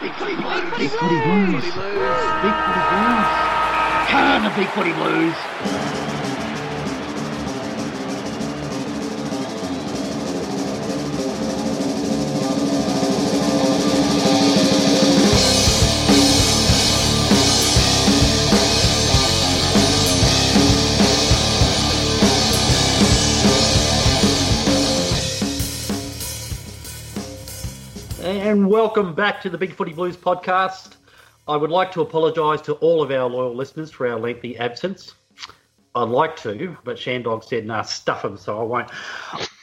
Big footy blues. Big footy blues. Big footy blues. Come on, the big footy blues. And welcome back to the Big Footy Blues podcast. I would like to apologise to all of our loyal listeners for our lengthy absence. I'd like to, but Shandog said, nah, stuff them, so I won't.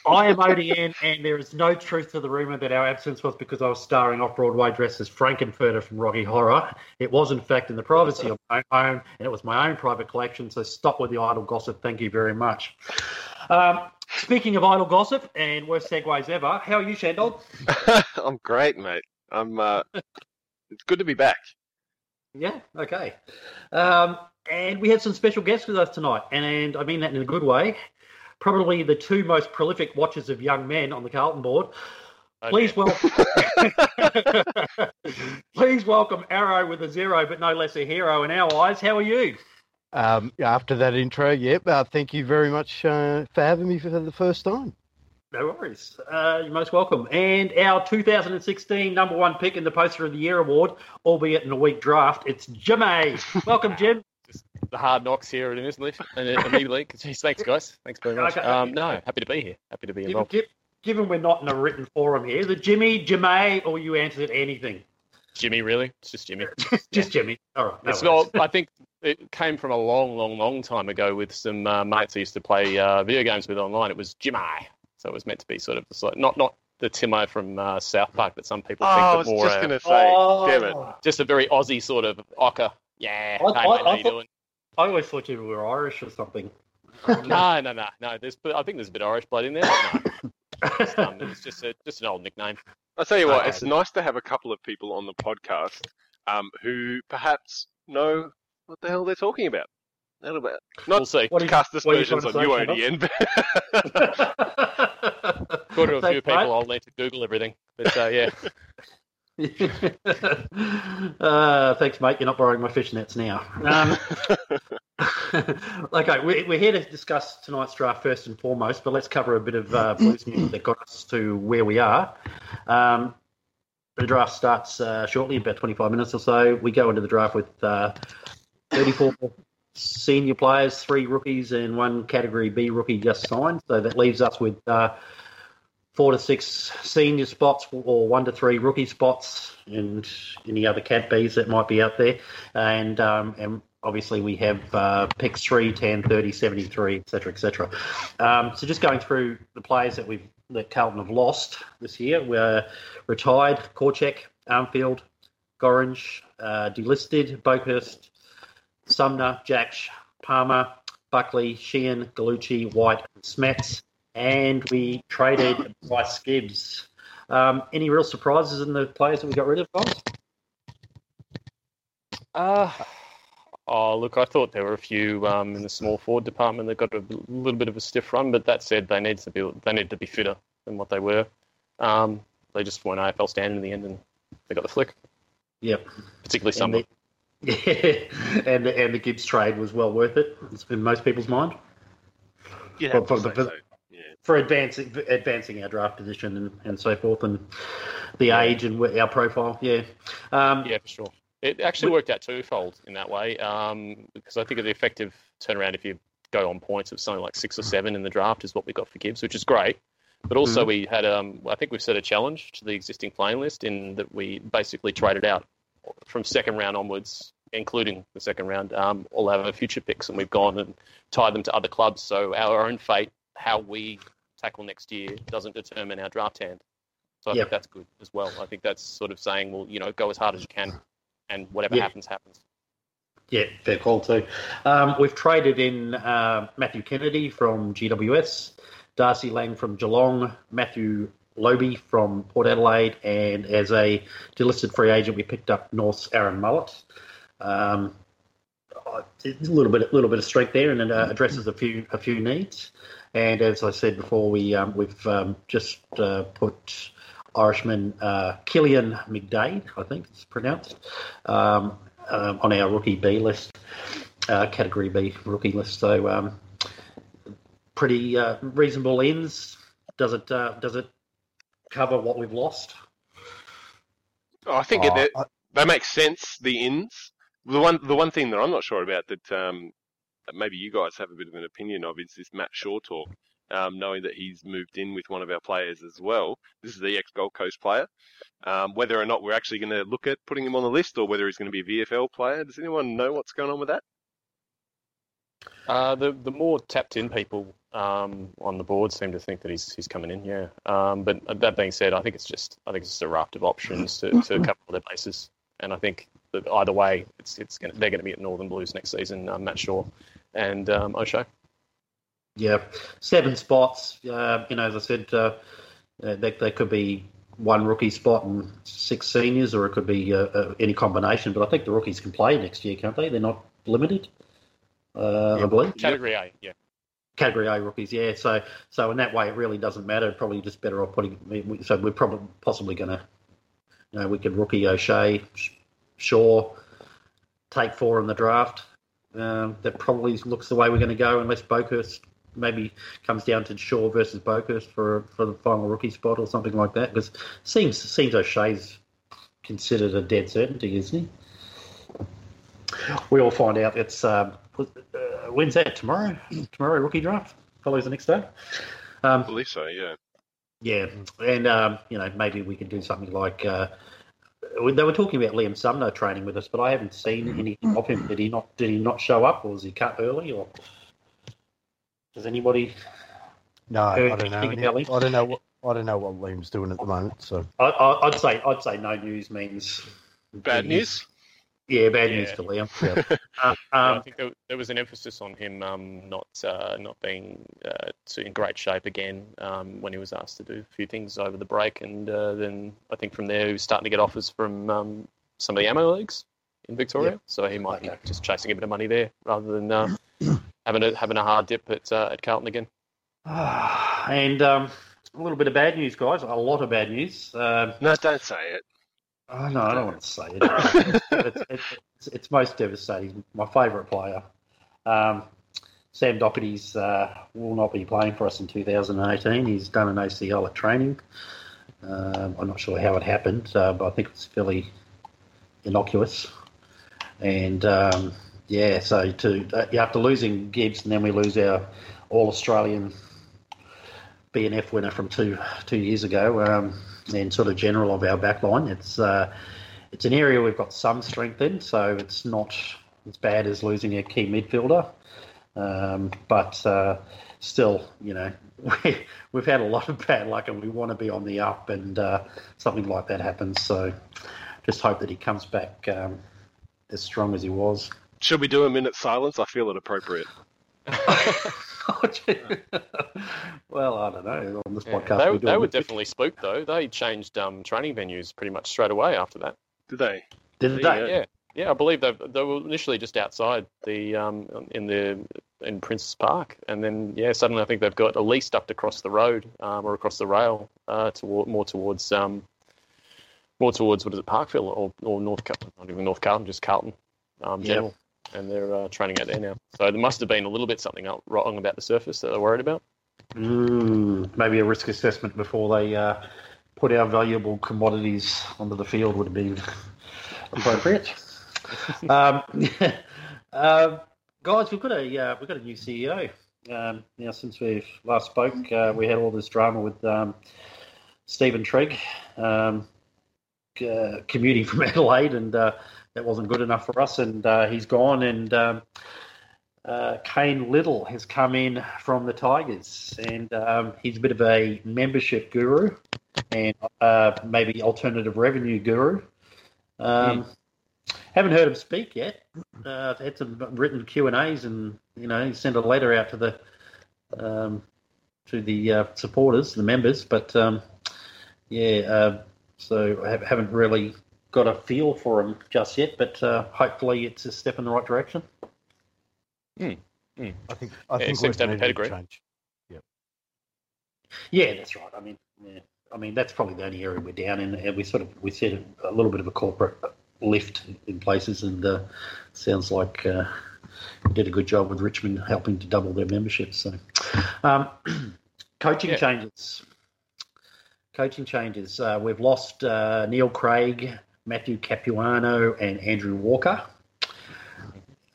I am ODN, and there is no truth to the rumour that our absence was because I was starring off Broadway dressed as Frank-N-Furter from Rocky Horror. It was, in fact, in the privacy of my own, and it was my own private collection, so stop with the idle gossip. Thank you very much. Um, speaking of idle gossip and worst segues ever, how are you, Shandog? I'm great, mate. I'm. Uh, it's good to be back. Yeah, okay. Um, and we have some special guests with us tonight, and, and I mean that in a good way. Probably the two most prolific watchers of young men on the Carlton board. Please welcome, please welcome Arrow with a zero, but no less a hero in our eyes. How are you? Um, after that intro, yep. Uh, thank you very much uh, for having me for the first time. No worries. Uh, you're most welcome. And our 2016 number one pick in the Poster of the Year award, albeit in a weak draft, it's Jimmy. Welcome, Jim. Just the hard knocks here at Innisleaf and immediately. Jeez, thanks, guys. Thanks very much. Okay. Um, no, happy to be here. Happy to be Given, involved. gi- given we're not in a written forum here, the Jimmy, Jimmy, or you answered anything? Jimmy, really? It's just Jimmy. Just Jimmy. All right. no it's worries. not. I think it came from a long, long, long time ago with some uh, mates I used to play uh, video games with online. It was Jimmy, so it was meant to be sort of the not not the Timo from uh, South Park that some people Oh, I was more just uh, going to say, Oh. damn it. just a very Aussie sort of ocker. Yeah, I- hey, I- mate, how I you thought- doing? I always thought you were Irish or something. No, no, no, no. There's, I think there's a bit of Irish blood in there. but No, it's, um, it's just a, just an old nickname. I'll tell you what, Okay. it's nice to have a couple of people on the podcast um, who perhaps know what the hell are they're talking about. A little bit. Not We'll see. What you- cast what are you aspersions on trying to you, ODN. But According to a few people, mate. I'll need to Google everything. But uh, yeah, uh, thanks, mate. You're not borrowing my fishnets now. Um, okay, we're, we're here to discuss tonight's draft first and foremost, but let's cover a bit of uh, blues news that got us to where we are. Um, the draft starts uh, shortly, about 25 minutes or so. We go into the draft with uh, 34 senior players, three rookies, and one Category B rookie just signed. So that leaves us with uh, four to six senior spots or one to three rookie spots and any other cat Bs that might be out there. And um, and obviously we have uh, picks 3, 10, 30, 73, etc., etc. Um, so just going through the players that we've that Carlton have lost this year. We're retired, Korchek, Armfield, Gorringe, uh, delisted, Boakhurst, Sumner, Jacksh, Palmer, Buckley, Sheehan, Galucci, White, and Smets. And we traded Bryce Gibbs. Um, any real surprises in the players that we got rid of, guys? Uh, oh, look, I thought there were a few um, in the small forward department that got a little bit of a stiff run, but that said, they need to be they need to be fitter than what they were. Um, they just weren't AFL standard in the end, and they got the flick, Yep. particularly some. the, yeah, and the, and the Gibbs trade was well worth it in most people's mind You'd Well, for so. Yeah. for advancing for advancing our draft position and, and so forth, and the age and our profile. Yeah, um, Yeah, for sure. It actually worked out twofold in that way um, because I think of the effective turnaround if you go on points of something like six or seven in the draft is what we got for Gibbs, which is great. But also Mhm. we had, um, I think we've set a challenge to the existing playing list in that we basically traded out from second round onwards, including the second round, um, all our future picks, and we've gone and tied them to other clubs. So our own fate, how we tackle next year, doesn't determine our draft hand. So I Yep. think that's good as well. I think that's sort of saying, well, you know, go as hard as you can, and whatever happens, happens. Yeah, fair call too. Um, we've traded in uh, Matthew Kennedy from GWS, Darcy Lang from Geelong, Matthew Lobbe from Port Adelaide, and as a delisted free agent, we picked up North's Aaron Mullett. Um, a little bit, a little bit of strength there, and it uh, addresses a few, a few needs. And as I said before, we um, we've um, just uh, put Irishman uh, Killian McDade, I think it's pronounced, um, um, on our rookie B list, uh, category B rookie list. So um, pretty uh, reasonable ins. Does it uh, does it cover what we've lost? Oh, I think Oh, it, I- they make sense. The ins. The one, the one thing that I'm not sure about that, um, maybe you guys have a bit of an opinion of is this Matt Shaw talk. Um, knowing that he's moved in with one of our players as well. This is the ex Gold Coast player. Um, whether or not we're actually going to look at putting him on the list or whether he's going to be a VFL player, does anyone know what's going on with that? Uh, the the more tapped in people um, on the board seem to think that he's he's coming in. Yeah. Um, but that being said, I think it's just I think it's just a raft of options to, to cover all their bases, and I think that either way, it's it's gonna, they're going to be at Northern Blues next season. Um, Matt Shaw and um, O'Shea. Yeah, seven spots. Uh, you know, as I said, uh, uh, they, they could be one rookie spot and six seniors, or it could be uh, uh, any combination. But I think the rookies can play next year, can't they? They're not limited, uh, I believe. Category A. Yeah. Category A rookies, yeah. So, so in that way, it really doesn't matter. Probably just better off putting. So we're probably possibly going to, you know, we could rookie O'Shea, Sh- Shaw, take four in the draft. Um, that probably looks the way we're going to go, unless Bokhurst maybe comes down to Shaw versus Bokhurst for for the final rookie spot or something like that. Because seems seems O'Shea's considered a dead certainty, isn't he? We'll find out. It's um, uh, when's that? Tomorrow? Tomorrow rookie draft follows the next day. I Um, believe so. Yeah. yeah, and um, you know maybe we could do something like uh, they were talking about Liam Sumner training with us, but I haven't seen anything of him. Did he not? Did he not show up, or was he cut early, or does anybody? No, I don't know. any- I don't know what I don't know what Liam's doing at the moment. So I, I, I'd say I'd say no news means Bad news. Yeah, bad Yeah. news for Liam. Yeah. Uh, Yeah, I um, think there, there was an emphasis on him um, not uh, not being uh, in great shape again um, when he was asked to do a few things over the break, and uh, then I think from there he was starting to get offers from um, some of the ammo leagues in Victoria, Yeah. so he might Okay. be just chasing a bit of money there rather than uh, having a having a hard dip at uh, at Carlton again. and um, a little bit of bad news, guys. A lot of bad news. Um, No, don't say it. Oh, no, I don't want to say it. it's, it's, it's, it's most devastating. My favourite player, um, Sam Docherty's, uh, will not be playing for us in 2018. He's done an ACL at training. Um, I'm not sure how it happened, uh, but I think it's fairly innocuous. And um, yeah, so to uh, after losing Gibbs, and then we lose our All Australian BNF winner from two two years ago, um, and sort of general of our backline. It's uh, it's an area we've got some strength in, so it's not as bad as losing a key midfielder. Um, but uh, still, you know, we, we've had a lot of bad luck, and we want to be on the up, and uh, something like that happens. So just hope that he comes back um, as strong as he was. Should we do a minute silence? I feel it appropriate. well, I don't know. On this Yeah, podcast, they, they were definitely spooked though. They changed um, training venues pretty much straight away after that. Did they? Didn't they? go. Yeah, yeah, I believe they they were initially just outside the um, in the in Princes Park, and then yeah, suddenly I think they've got at least up across the road um, or across the rail uh, toward more towards um, more towards what is it Parkville or, or North Carlton, not even North Carlton, just Carlton um, Yep. And they're uh, training out there now. So there must have been a little bit something wrong about the surface that they're worried about. Mm, maybe a risk assessment before they uh, put our valuable commodities onto the field would have been appropriate. um, um, guys, we've got a uh, we've got a new CEO um, now. Since we last spoke, uh, we had all this drama with um, Steven Trigg um, uh, commuting from Adelaide, and uh, that wasn't good enough for us. And uh, he's gone, and um, uh, Cain Liddle has come in from the Tigers, and um, he's a bit of a membership guru and uh, maybe alternative revenue guru. Um, Haven't heard him speak yet. Uh, I've had some written Q and A's, and you know, he sent a letter out to the um, to the uh, supporters, the members. But um, yeah, uh, so I haven't really got a feel for him just yet. But uh, hopefully, it's a step in the right direction. I think I Yeah, think seems we've to have a pedigree. change. Yeah, yeah, that's right. I mean, yeah. I mean, that's probably the only area we're down in, and we sort of we said a, a little bit of a corporate lift in places, and uh, sounds like uh, we did a good job with Richmond helping to double their membership. So, um, coaching Yeah. changes. Coaching changes. Uh, we've lost uh, Neil Craig, Matthew Capuano, and Andrew Walker.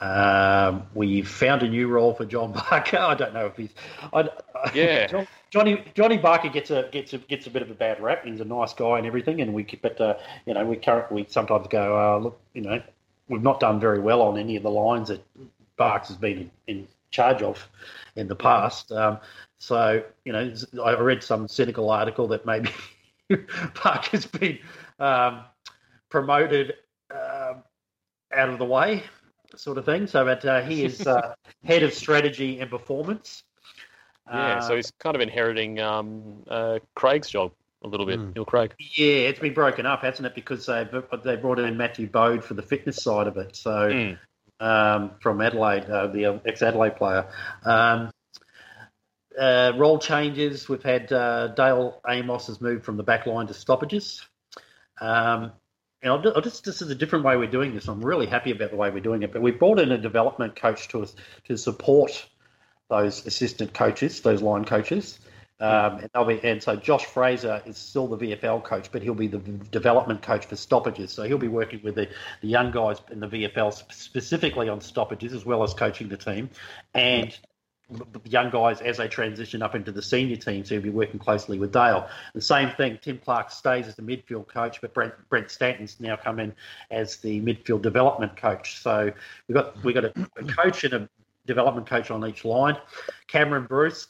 Um, we found a new role for John Barker. I don't know if he's. I, Yeah. John, Johnny Johnny Barker gets a gets a gets a bit of a bad rap. He's a nice guy and everything, and we but uh, you know we current we sometimes go uh, look you know we've not done very well on any of the lines that Barks has been in, in charge of in the past. Um, so you know I read some cynical article that maybe Barker's been um, promoted um, out of the way, sort of thing. So that uh, he is uh, head of strategy and performance. Yeah, so Uh, he's kind of inheriting um, uh, Craig's job a little bit, Mm. Neil Craig. Yeah, it's been broken up, hasn't it? Because they they brought in Matthew Bode for the fitness side of it. So Mm. um, from Adelaide, uh, the ex Adelaide player. Um, uh, role changes. We've had uh, Dale Amos has moved from the back line to stoppages. Um, and I'll, I'll just this is a different way we're doing this. I'm really happy about the way we're doing it. But we brought in a development coach to us to support those assistant coaches, those line coaches. Um, and, be, and so Josh Fraser is still the VFL coach, but he'll be the development coach for stoppages. So he'll be working with the, the young guys in the VFL specifically on stoppages as well as coaching the team, and young guys as they transition up into the senior team. So he'll be working closely with Dale. The same thing. Tim Clark stays as the midfield coach, but Brent Brent Stanton's now come in as the midfield development coach. So we've got we have got a, a coach and a development coach on each line. Cameron Bruce,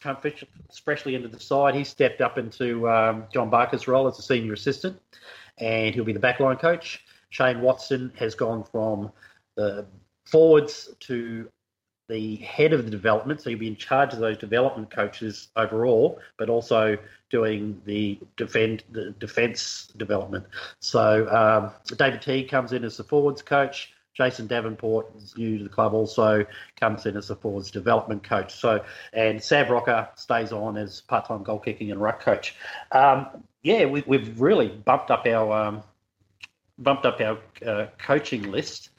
freshly into the side, he stepped up into um, John Barker's role as a senior assistant, and he'll be the backline coach. Shane Watson has gone from the forwards to the head of the development, so you'll be in charge of those development coaches overall, but also doing the defend the defence development. So um, David Teague comes in as the forwards coach. Jason Davenport is new to the club, also comes in as the forwards development coach. So, and Sav Rocca stays on as part-time goal kicking and ruck coach. Um, yeah, we, we've really bumped up our um, bumped up our uh, coaching list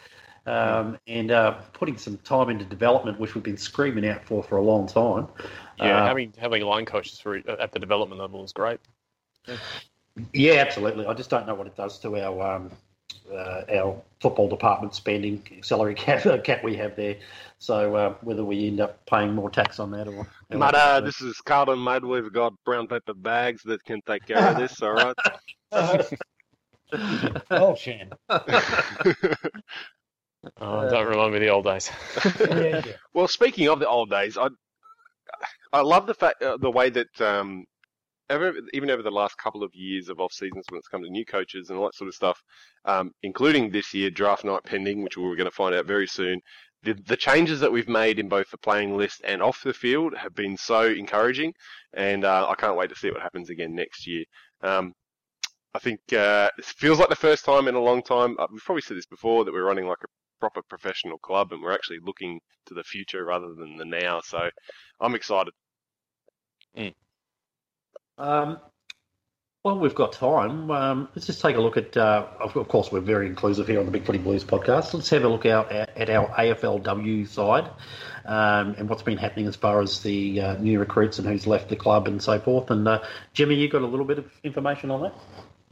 um, and uh, putting some time into development, which we've been screaming out for for a long time. Yeah, Uh, having having line coaches for at the development level is great. Yeah, absolutely. I just don't know what it does to our um, uh, our football department spending salary cap, cap we have there. So uh, whether we end up paying more tax on that or Mate, uh, this is Carlton Mud. We've got brown paper bags that can take care of this, all right? Oh, Shan. Oh, don't remind me of the old days. Yeah, yeah. well, speaking of the old days, I I love the fact uh, the way that um, ever, even over the last couple of years of off seasons when it's come to new coaches and all that sort of stuff, um, including this year draft night pending, which we're going to find out very soon. The, the changes that we've made in both the playing list and off the field have been so encouraging, and uh, I can't wait to see what happens again next year. Um, I think uh, it feels like the first time in a long time. Uh, we've probably said this before that we're running like a proper professional club, and we're actually looking to the future rather than the now. So I'm excited. Um, well, we've got time. Um, let's just take a look at. Uh, of of course, we're very inclusive here on the Big Footy Blues podcast. Let's have a look out at, at our AFLW side um, and what's been happening as far as the uh, new recruits and who's left the club and so forth. And uh, Jimmy, you got a little bit of information on that?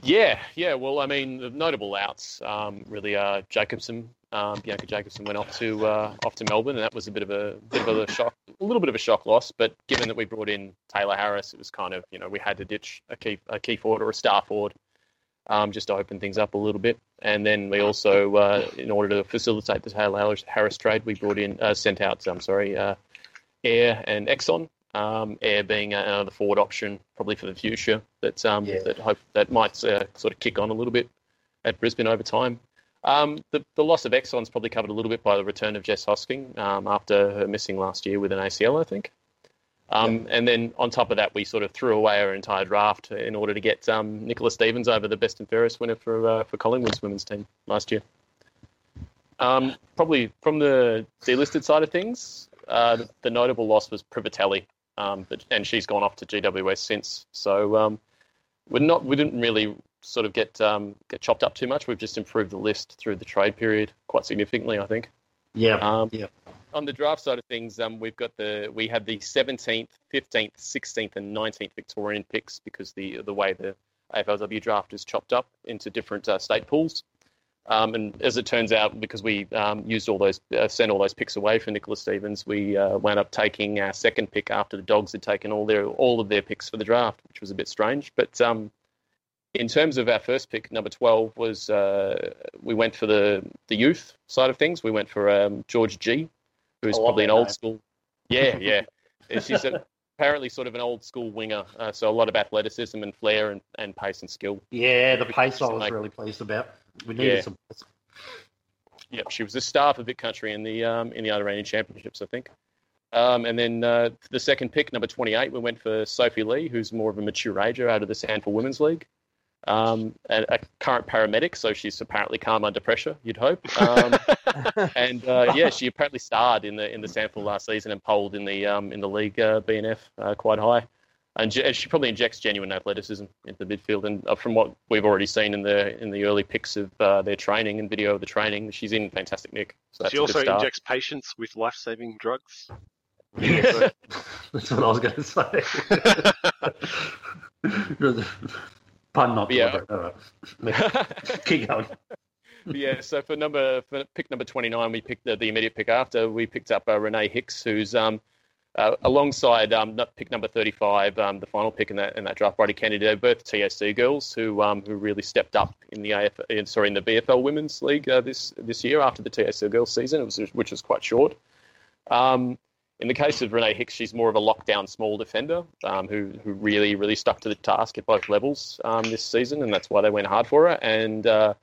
Yeah, yeah. Well, I mean, the notable outs um, really are Jakobsson. Um, Bianca Jakobsson went off to uh, off to Melbourne, and that was a bit of a bit of a shock, a little bit of a shock loss. But given that we brought in Tayla Harris, it was kind of you know we had to ditch a key a key forward or a star forward um, just to open things up a little bit. And then we also, uh, in order to facilitate the Tayla Harris- trade, we brought in uh, sent out. I'm sorry, uh, Air and Exxon. Um, Air being another forward option, probably for the future. That um, Yeah. that hope that might uh, sort of kick on a little bit at Brisbane over time. Um, the, the loss of Exxon's probably covered a little bit by the return of Jess Hosking um, after her missing last year with an ACL, I think. Um, And then on top of that, we sort of threw away our entire draft in order to get um, Nicola Stevens over the best and fairest winner for uh, for Collingwood's women's team last year. Um, probably from the delisted side of things, uh, the, the notable loss was Privatelli, um, but, and she's gone off to GWS since. So um, we're not we didn't really sort of get um, get chopped up too much. We've just improved the list through the trade period quite significantly, I think. Yeah. Um, Yeah. On the draft side of things, um, we've got the we had the 17th, 15th, 16th, and 19th Victorian picks because the the way the AFLW draft is chopped up into different uh, state pools. Um, and as it turns out, because we um, used all those, uh, sent all those picks away for Nicola Stevens, we uh, wound up taking our second pick after the Dogs had taken all their all of their picks for the draft, which was a bit strange. But um, in terms of our first pick, number twelve was uh, we went for the the youth side of things. We went for um, George Gee, who's probably an that old name. school. Yeah, yeah. She's a, apparently sort of an old school winger, uh, so a lot of athleticism and flair and, and pace and skill. Yeah, the pace I was Like- really pleased about. We needed Yeah. some. Yep, she was the star for Vic Country in the um, in the Iranian Championships, I think. Um, and then uh, the second pick, number 28, we went for Sophie Lee, who's more of a mature ager out of the Sandford Women's League. Um, and a current paramedic, so she's apparently calm under pressure. You'd hope. Um, and uh, yeah, she apparently starred in the in the Sandford last season and polled in the um, in the league uh, BNF uh, quite high. And ge- she probably injects genuine athleticism into the midfield. And uh, from what we've already seen in the in the early picks of uh, their training and video of the training, she's in fantastic nick. So that's she also injects patients with life-saving drugs. That's what I was going to say. Pun not Yeah. deliberate. All right. Keep going. yeah, so for number for pick number twenty nine, we picked the, the immediate pick after. We picked up uh, Renee Hicks, who's um, uh, alongside um, pick number thirty five, um, the final pick in that in that draft, Bridie Kennedy. They're both TSC girls who um, who really stepped up in the AF, in, sorry in the VFL Women's League uh, this this year after the TSC girls season, it was, which was quite short. Um, in the case of Renee Hicks, she's more of a lockdown small defender um, who who really really stuck to the task at both levels um, this season, and that's why they went hard for her. And uh,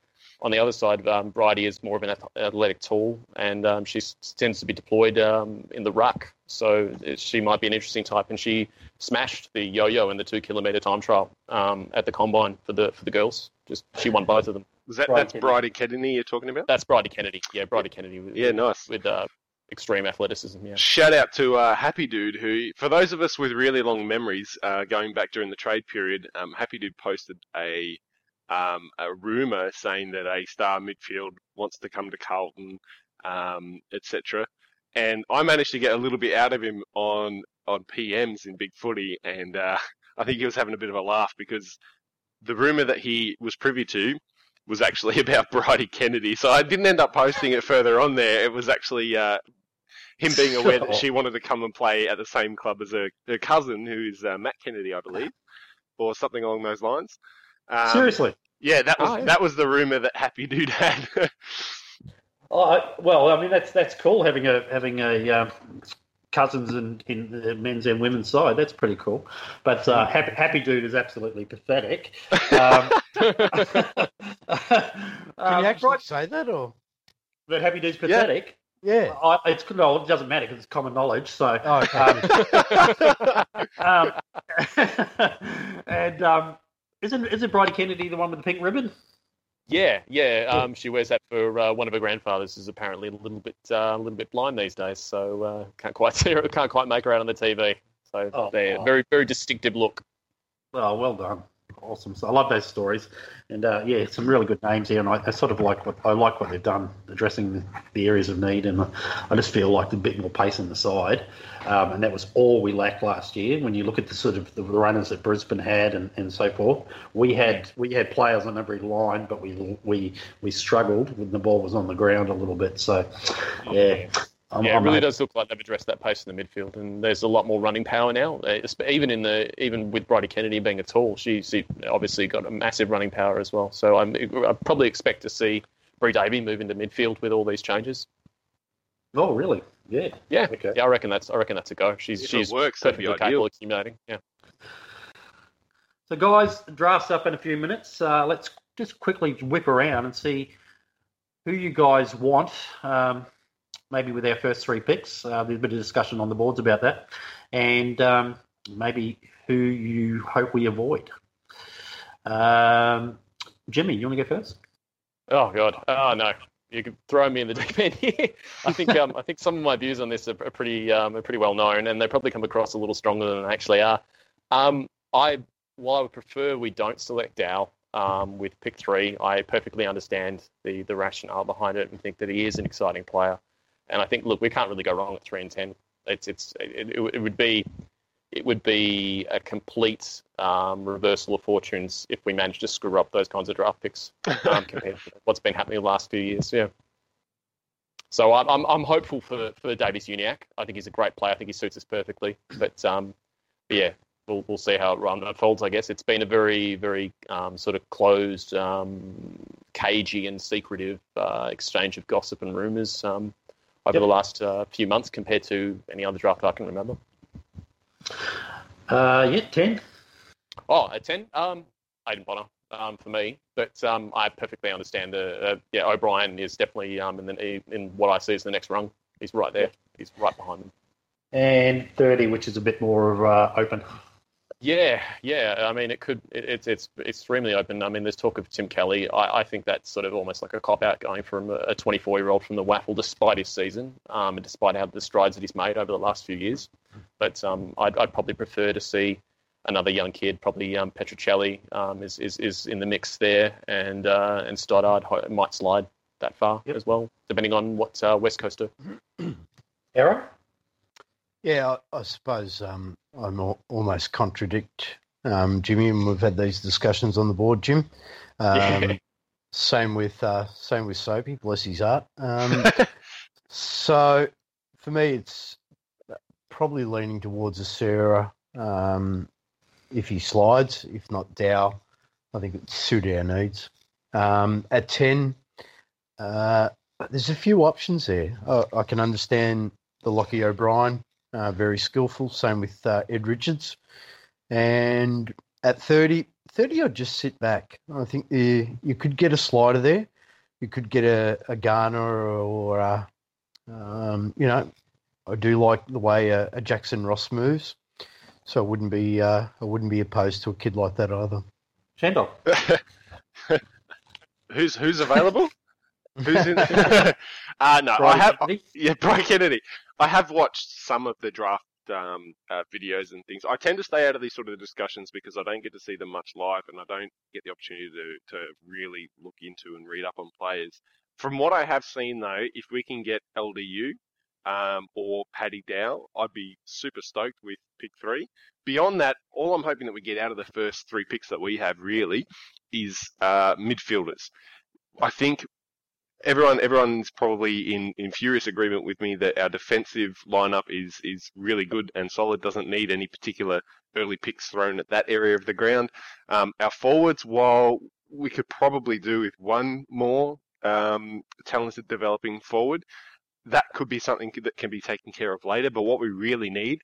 on the other side, um, Bridie is more of an athletic tool, and um, she tends to be deployed um, in the ruck. So she might be an interesting type. And she smashed the yo-yo in the two kilometre time trial um, at the combine for the for the girls. Just she won both of them. Was that Bridie that's Kennedy. Bridie Kennedy you're talking about? That's Bridie Kennedy. Yeah, Bridie Kennedy. With, Yeah, nice. With uh, extreme athleticism. Yeah. Shout out to uh, Happy Dude, who, for those of us with really long memories, uh, going back during the trade period, um, Happy Dude posted a um, a rumor saying that a star midfield wants to come to Carlton, um, etc. And I managed to get a little bit out of him on on PMs in Big Footy, and uh, I think he was having a bit of a laugh because the rumor that he was privy to was actually about Bridie Kennedy. So I didn't end up posting it further on there. It was actually uh, him being aware that she wanted to come and play at the same club as her, her cousin, who is uh, Matt Kennedy, I believe, or something along those lines. Um, Seriously. Yeah, that was Oh, yeah. that was the rumor that Happy Dude had. Oh, I- well, I mean that's that's cool having a having a um, cousins in, in the men's and women's side. That's pretty cool. But uh, happy, happy dude is absolutely pathetic. Um, Can um, you actually right, say that, or but happy dude's pathetic. yeah? I, it's no, it doesn't matter because it's common knowledge. So, Oh, okay. um, um, and um, isn't isn't Bridie Kennedy the one with the pink ribbon? Yeah, yeah. Um, she wears that for uh, one of her grandfathers, who's apparently a little bit uh, a little bit blind these days, so uh, can't quite see her, can't quite make her out on the TV. So Oh, they're wow. very very distinctive look. Oh, well done. Awesome. So I love those stories, and uh, yeah, some really good names here. And I, I sort of like what I like what they've done, addressing the, the areas of need. And I just feel like a bit more pace in the side, um, and that was all we lacked last year. When you look at the sort of the runners that Brisbane had and, and so forth, we had we had players on every line, but we we we struggled when the ball was on the ground a little bit. So yeah, I'm, yeah, it I'm really does look like they've addressed that pace in the midfield, and there's a lot more running power now. Even in the even with Bridie Kennedy being a tall, she's she obviously got a massive running power as well. So I'm, I probably expect to see Bri Davey move into midfield with all these changes. Oh, really? Yeah. Yeah, Okay. yeah, I reckon that's I reckon that's a go. She's If it she's works, that'd perfectly ideal. capable of accumulating. Yeah. So, guys, the draft's up in a few minutes. Uh, let's just quickly whip around and see who you guys want. Um, maybe with our first three picks. Uh, there's a bit of discussion on the boards about that, and um, maybe who you hope we avoid. Um, Jimmy, you want to go first? Oh god. Oh no. You could throw me in the deep end here. I think um, I think some of my views on this are, pretty um, are pretty well known, and they probably come across a little stronger than they actually are. Um, I while I would prefer we don't select Dow um, with pick three, I perfectly understand the the rationale behind it and think that he is an exciting player. And I think, look, we can't really go wrong at three and ten. It's it's it, it, would be it would be a complete um, reversal of fortunes if we managed to screw up those kinds of draft picks um, compared to what's been happening the last few years. Yeah. So I'm, I'm, I'm hopeful for, for Davies Uniacke. I think he's a great player. I think he suits us perfectly. But, um, yeah, we'll, we'll see how it unfolds, I guess. It's been a very, very um, sort of closed, um, cagey and secretive uh, exchange of gossip and rumours um, over Yep. the last uh, few months compared to any other draft I can remember. Uh, yeah, 10. Oh, at 10, um, Aiden Bonar um, for me. But um, I perfectly understand the, uh, yeah, O'Brien is definitely um, in, the, in what I see as the next rung. He's right there. He's right behind them. And 30, which is a bit more uh, open. Yeah, yeah. I mean, it could. It, it's it's extremely open. I mean, there's talk of Tim Kelly. I, I think that's sort of almost like a cop out going from a 24 year old from the Waffle, despite his season, um, and despite how the strides that he's made over the last few years. But um, I'd, I'd probably prefer to see another young kid, probably um, Petruccelle, um, is, is is in the mix there, and uh, and Stoddard might slide that far Yep. as well, depending on what uh, West Coaster. Error? Yeah, I, I suppose um, I'm al- almost contradict um, Jimmy, and we've had these discussions on the board, Jim. Um. Same with uh, same with Soapy, bless his heart. Um, so for me, it's probably leaning towards a Sarah um, if he slides. If not Dow, I think it suit our needs. Um, at ten, uh, there's a few options there. I, I can understand the Lochie O'Brien, uh, very skillful. Same with uh, Ed Richards. And at 30, 30, I'd just sit back. I think you, you could get a slider there. You could get a, a Garner or, a, um, you know, I do like the way a, a Jackson Ross moves. So I wouldn't be uh, I wouldn't be opposed to a kid like that either. Shandog. who's who's available? who's in? uh, no, I have. Kennedy? Yeah, Brian Kennedy. I have watched some of the draft um, uh, videos and things. I tend to stay out of these sort of discussions because I don't get to see them much live, and I don't get the opportunity to to really look into and read up on players. From what I have seen, though, if we can get LDU um, or Paddy Dow, I'd be super stoked with pick three. Beyond that, all I'm hoping that we get out of the first three picks that we have really is uh, midfielders. I think everyone everyone's probably in, in furious agreement with me that our defensive lineup is is really good and solid. Doesn't need any particular early picks thrown at that area of the ground. Um, our forwards, while we could probably do with one more um, talented developing forward, that could be something that can be taken care of later. But what we really need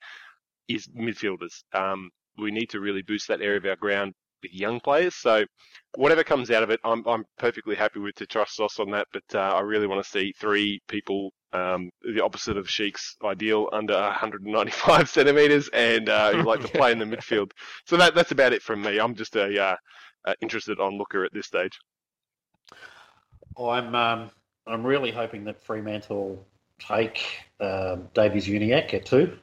is midfielders. Um, we need to really boost that area of our ground with young players. So whatever comes out of it, I'm I'm perfectly happy with to trust sauce on that. But uh, I really want to see three people, um, the opposite of Sheik's ideal, under 195 centimeters, and uh, who like to play in the midfield. So that that's about it from me. I'm just a uh, uh, interested onlooker at this stage. I'm um, I'm really hoping that Fremantle take um, Davies Uniacke at two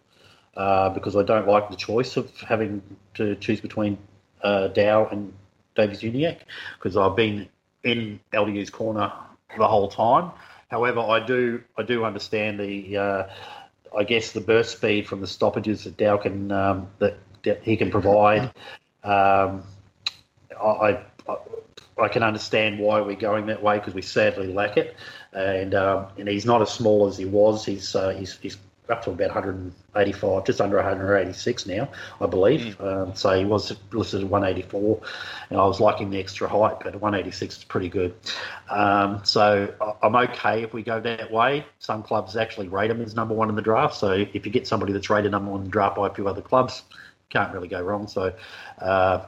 uh, because I don't like the choice of having to choose between uh, Dow and Davies Uniacke because I've been in LDU's corner the whole time. However, I do I do understand the uh, I guess the burst speed from the stoppages that Dow can um, that, that he can provide. Um, I, I I can understand why we're going that way because we sadly lack it, and um, and he's not as small as he was. He's uh, he's, he's up to about 185, just under 186 now, I believe. Um, so he was listed at 184, and I was liking the extra height, but 186 is pretty good. Um, so I'm okay if we go that way. Some clubs actually rate him as number one in the draft. So if you get somebody that's rated number one in the draft by a few other clubs, can't really go wrong. So. Uh,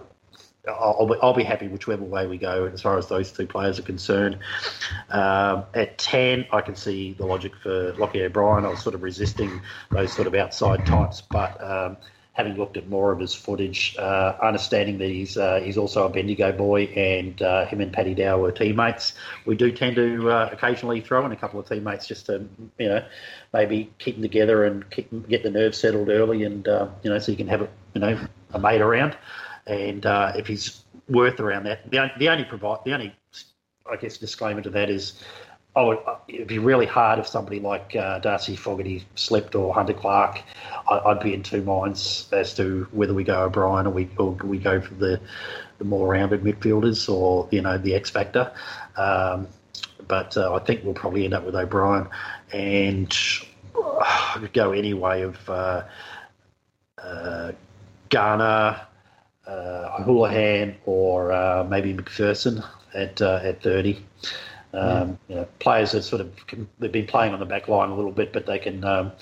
I'll, be, I'll be happy whichever way we go as far as those two players are concerned. Um, at 10, I can see the logic for Lochie O'Brien. I was sort of resisting those sort of outside types, but um, having looked at more of his footage, uh, understanding that he's, uh, he's also a Bendigo boy and uh, him and Paddy Dow were teammates, we do tend to uh, occasionally throw in a couple of teammates just to, you know, maybe keep them together and keep, get the nerves settled early and, uh, you know, so you can have, a, you know, a mate around. And uh, if he's worth around that, the only, the only provide the only I guess disclaimer to that is. Oh, it'd be really hard if somebody like uh, Darcy Fogarty slipped or Hunter Clark. I, would be in two minds as to whether we go O'Brien or we or we go for the the more rounded midfielders or you know the X factor. Um, but uh, I think we'll probably end up with O'Brien and uh, go any way of uh, uh, Garner, uh, Houlihan, or uh, maybe McPherson at uh, at thirty. Um, mm. you know, players that sort of can, they've been playing on the back line a little bit, but they can. Um,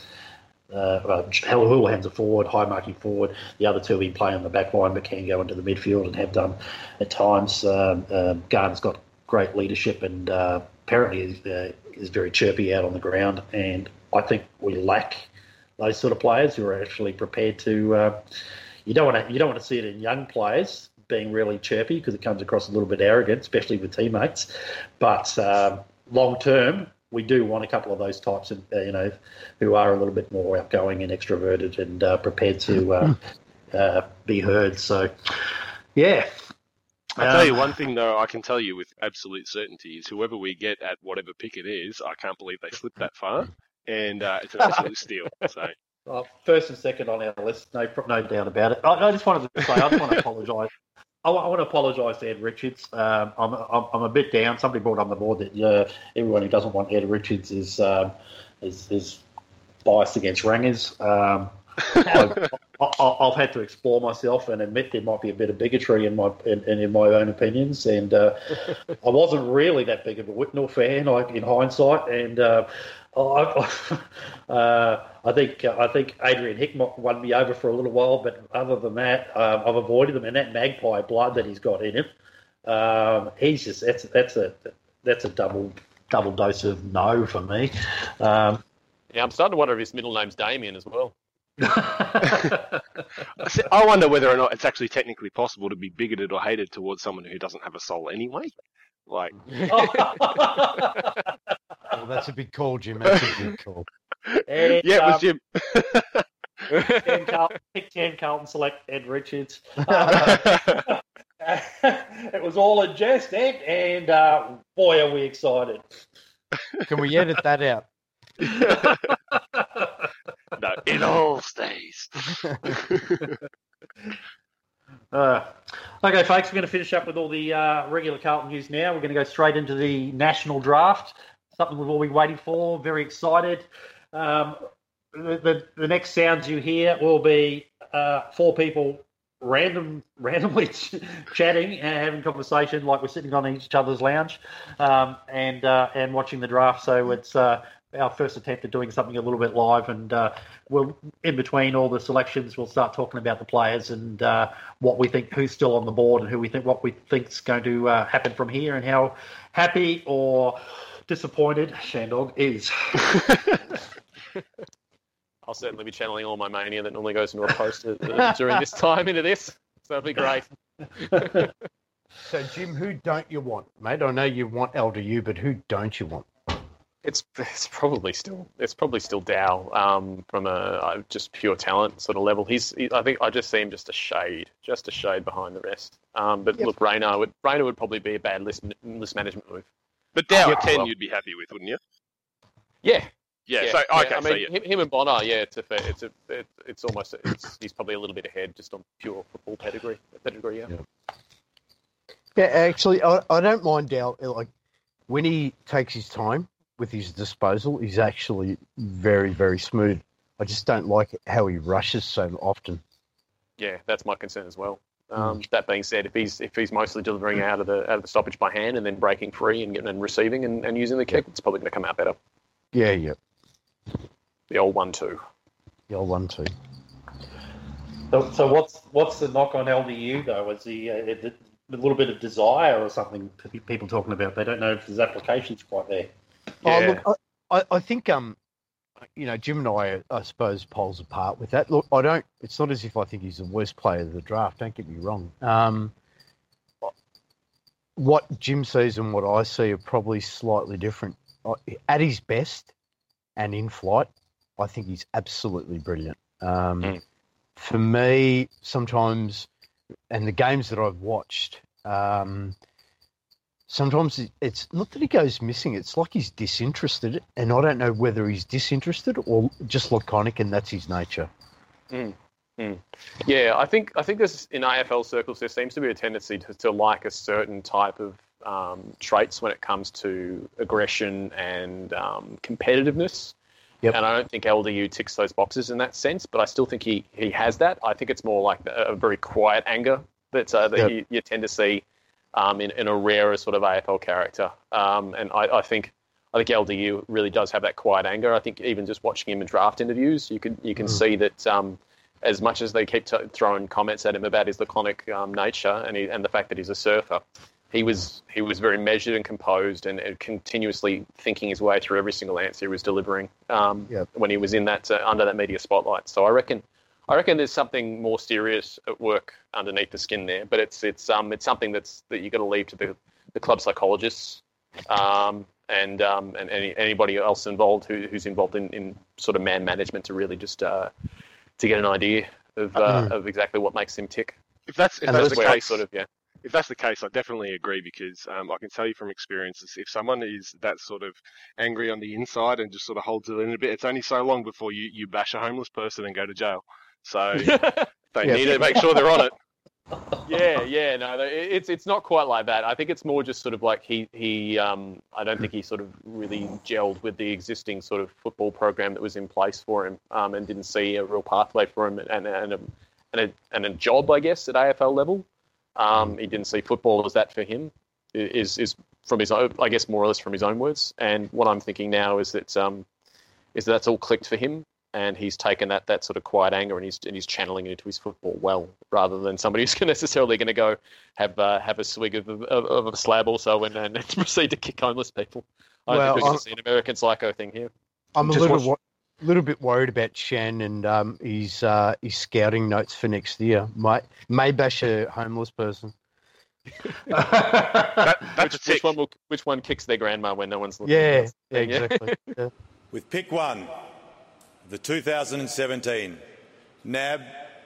uh, well, Houlihan's a forward, high marking forward. The other two have been playing on the back line, but can go into the midfield and have done at times. Um, um, Garner's got great leadership and uh, apparently is, uh, is very chirpy out on the ground. And I think we lack those sort of players who are actually prepared to. You don't want to you don't want to see it in young players being really chirpy because it comes across a little bit arrogant, especially with teammates. But um, long term, we do want a couple of those types of uh, you know who are a little bit more outgoing and extroverted and uh, prepared to uh, uh be heard. So, yeah. I tell you um, one thing though, I can tell you with absolute certainty is whoever we get at whatever pick it is, I can't believe they slipped that far, and uh, it's an absolute steal. So. Well, first and second on our list, no no doubt about it. I, I just wanted to say, I just want to apologise I, I want to apologise to Ed Richards. Um, I'm, I'm, I'm, a bit down. Somebody brought on the board that uh, everyone who doesn't want Ed Richards is um, is, is, biased against Rangers. Um, I've, I've, had to explore myself and admit there might be a bit of bigotry in my in, in my own opinions, and uh, I wasn't really that big of a Whitnall fan, like in hindsight, and uh, I, uh, I think uh, I think Adrian Hickmott won me over for a little while, but other than that, um, I've avoided him. And that magpie blood that he's got in him, um, he's just that's that's a that's a double double dose of no for me. Um, yeah, I'm starting to wonder if his middle name's Damien as well. I wonder whether or not it's actually technically possible to be bigoted or hated towards someone who doesn't have a soul anyway. Like, oh, that's a big call, Jim. That's a big call. And, yeah, it was um, Jim. Dan Carlton, pick Dan Carlton, select Ed Richards. it was all a jest, Ed, and uh, boy, are we excited. Can we edit that out? no, it all stays. Uh, okay, folks, we're going to finish up with all the uh, regular Carlton news now. We're going to go straight into the national draft, something we've all been waiting for. Very excited. Um, the, the, the, next sounds you hear will be uh, four people random randomly ch- chatting and having conversation like we're sitting on each other's lounge um, and uh, and watching the draft. So it's uh, our first attempt at doing something a little bit live, and uh, we'll in between all the selections, we'll start talking about the players and uh, what we think, who's still on the board, and who we think what we think's going to uh, happen from here, and how happy or disappointed Shandog is. I'll certainly be channeling all my mania that normally goes into a post uh, during this time into this. So that'll be great. so, Jim, who don't you want, mate? I know you want LDU, but who don't you want? It's it's probably still it's probably still Dow um, from a uh, just pure talent sort of level. He's he, I think I just see him just a shade, just a shade behind the rest. Um, but yep. look, Rayner would Rayner would probably be a bad list list management move. But Dow at ten, well. you'd be happy with, wouldn't you? Yeah. Yeah, yeah so okay, I mean, so, yeah. him and Bonar, yeah, it's a, it's a, it's almost, it's, he's probably a little bit ahead just on pure football pedigree, pedigree, yeah. Yeah, yeah actually, I, I don't mind Dow. Like when he takes his time, with his disposal he's actually very, very smooth. I just don't like how he rushes so often. Yeah, that's my concern as well. Um, mm. That being said, if he's if he's mostly delivering out of the out of the stoppage by hand and then breaking free and getting and receiving and, and using the kick, it's probably going to come out better. Yeah, yeah. The old one two. The old one two. So, so what's what's the knock on LDU though? Is he uh, a little bit of desire or something? People talking about they don't know if his application's quite there. Oh, yeah. Oh, look, I, I think um, you know, Jim and I, I suppose, poles apart with that. Look, I don't. It's not as if I think he's the worst player of the draft. Don't get me wrong. Um, what Jim sees and what I see are probably slightly different. At his best and in flight, I think he's absolutely brilliant. Um, mm. For me, sometimes and the games that I've watched, um, sometimes it's not that he goes missing. It's like he's disinterested, and I don't know whether he's disinterested or just laconic, and that's his nature. Yeah, I think I think there's in AFL circles there seems to be a tendency to, to like a certain type of um, traits when it comes to aggression and um, competitiveness. Yep. And I don't think LDU ticks those boxes in that sense, but I still think he, he has that. I think it's more like a, a very quiet anger that uh, that Yep. you, you tend to see um, in, in a rarer sort of AFL character. Um, and I, I think I think LDU really does have that quiet anger. I think even just watching him in draft interviews, you can you can Mm. see that um, as much as they keep t- throwing comments at him about his laconic um, nature and he, and the fact that he's a surfer, he was he was very measured and composed and, and continuously thinking his way through every single answer he was delivering um, when he was in that uh, under that media spotlight. So I reckon I reckon there's something more serious at work underneath the skin there, but it's it's um it's something that's that you got to leave to the, the club psychologists um, and um, and any, anybody else involved who, who's involved in, in sort of man management to really just uh, to get an idea of uh, Mm. of exactly what makes him tick. If that's if And that's That's the case, sort of yeah. if that's the case, I definitely agree because um, I can tell you from experiences, if someone is that sort of angry on the inside and just sort of holds it in a bit, it's only so long before you, you bash a homeless person and go to jail. So they Yeah. need to make sure they're on it. yeah, yeah, no, no, it's it's not quite like that. I think it's more just sort of like he he. Um, I don't think he sort of really gelled with the existing sort of football program that was in place for him, um, and didn't see a real pathway for him and and a, and a, and a job, I guess, at AFL level. Um, he didn't see football as that for him. Is is from his own, I guess, more or less from his own words. And what I'm thinking now is that um, is that that's all clicked for him and he's taken that that sort of quiet anger and he's and he's channeling it into his football well, rather than somebody who's necessarily going to go have uh, have a swig of, of, of a slab also and, and proceed to kick homeless people. I Well, think we're going to see an American Psycho thing here. I'm a Just little watch- wo- little bit worried about Shen and um, his uh, his scouting notes for next year. Might may bash a homeless person. That, that's a Which, tick. which one will, which one kicks their grandma when no one's looking? Yeah, yeah, Yeah. exactly. Yeah. With pick one of the 2017 NAB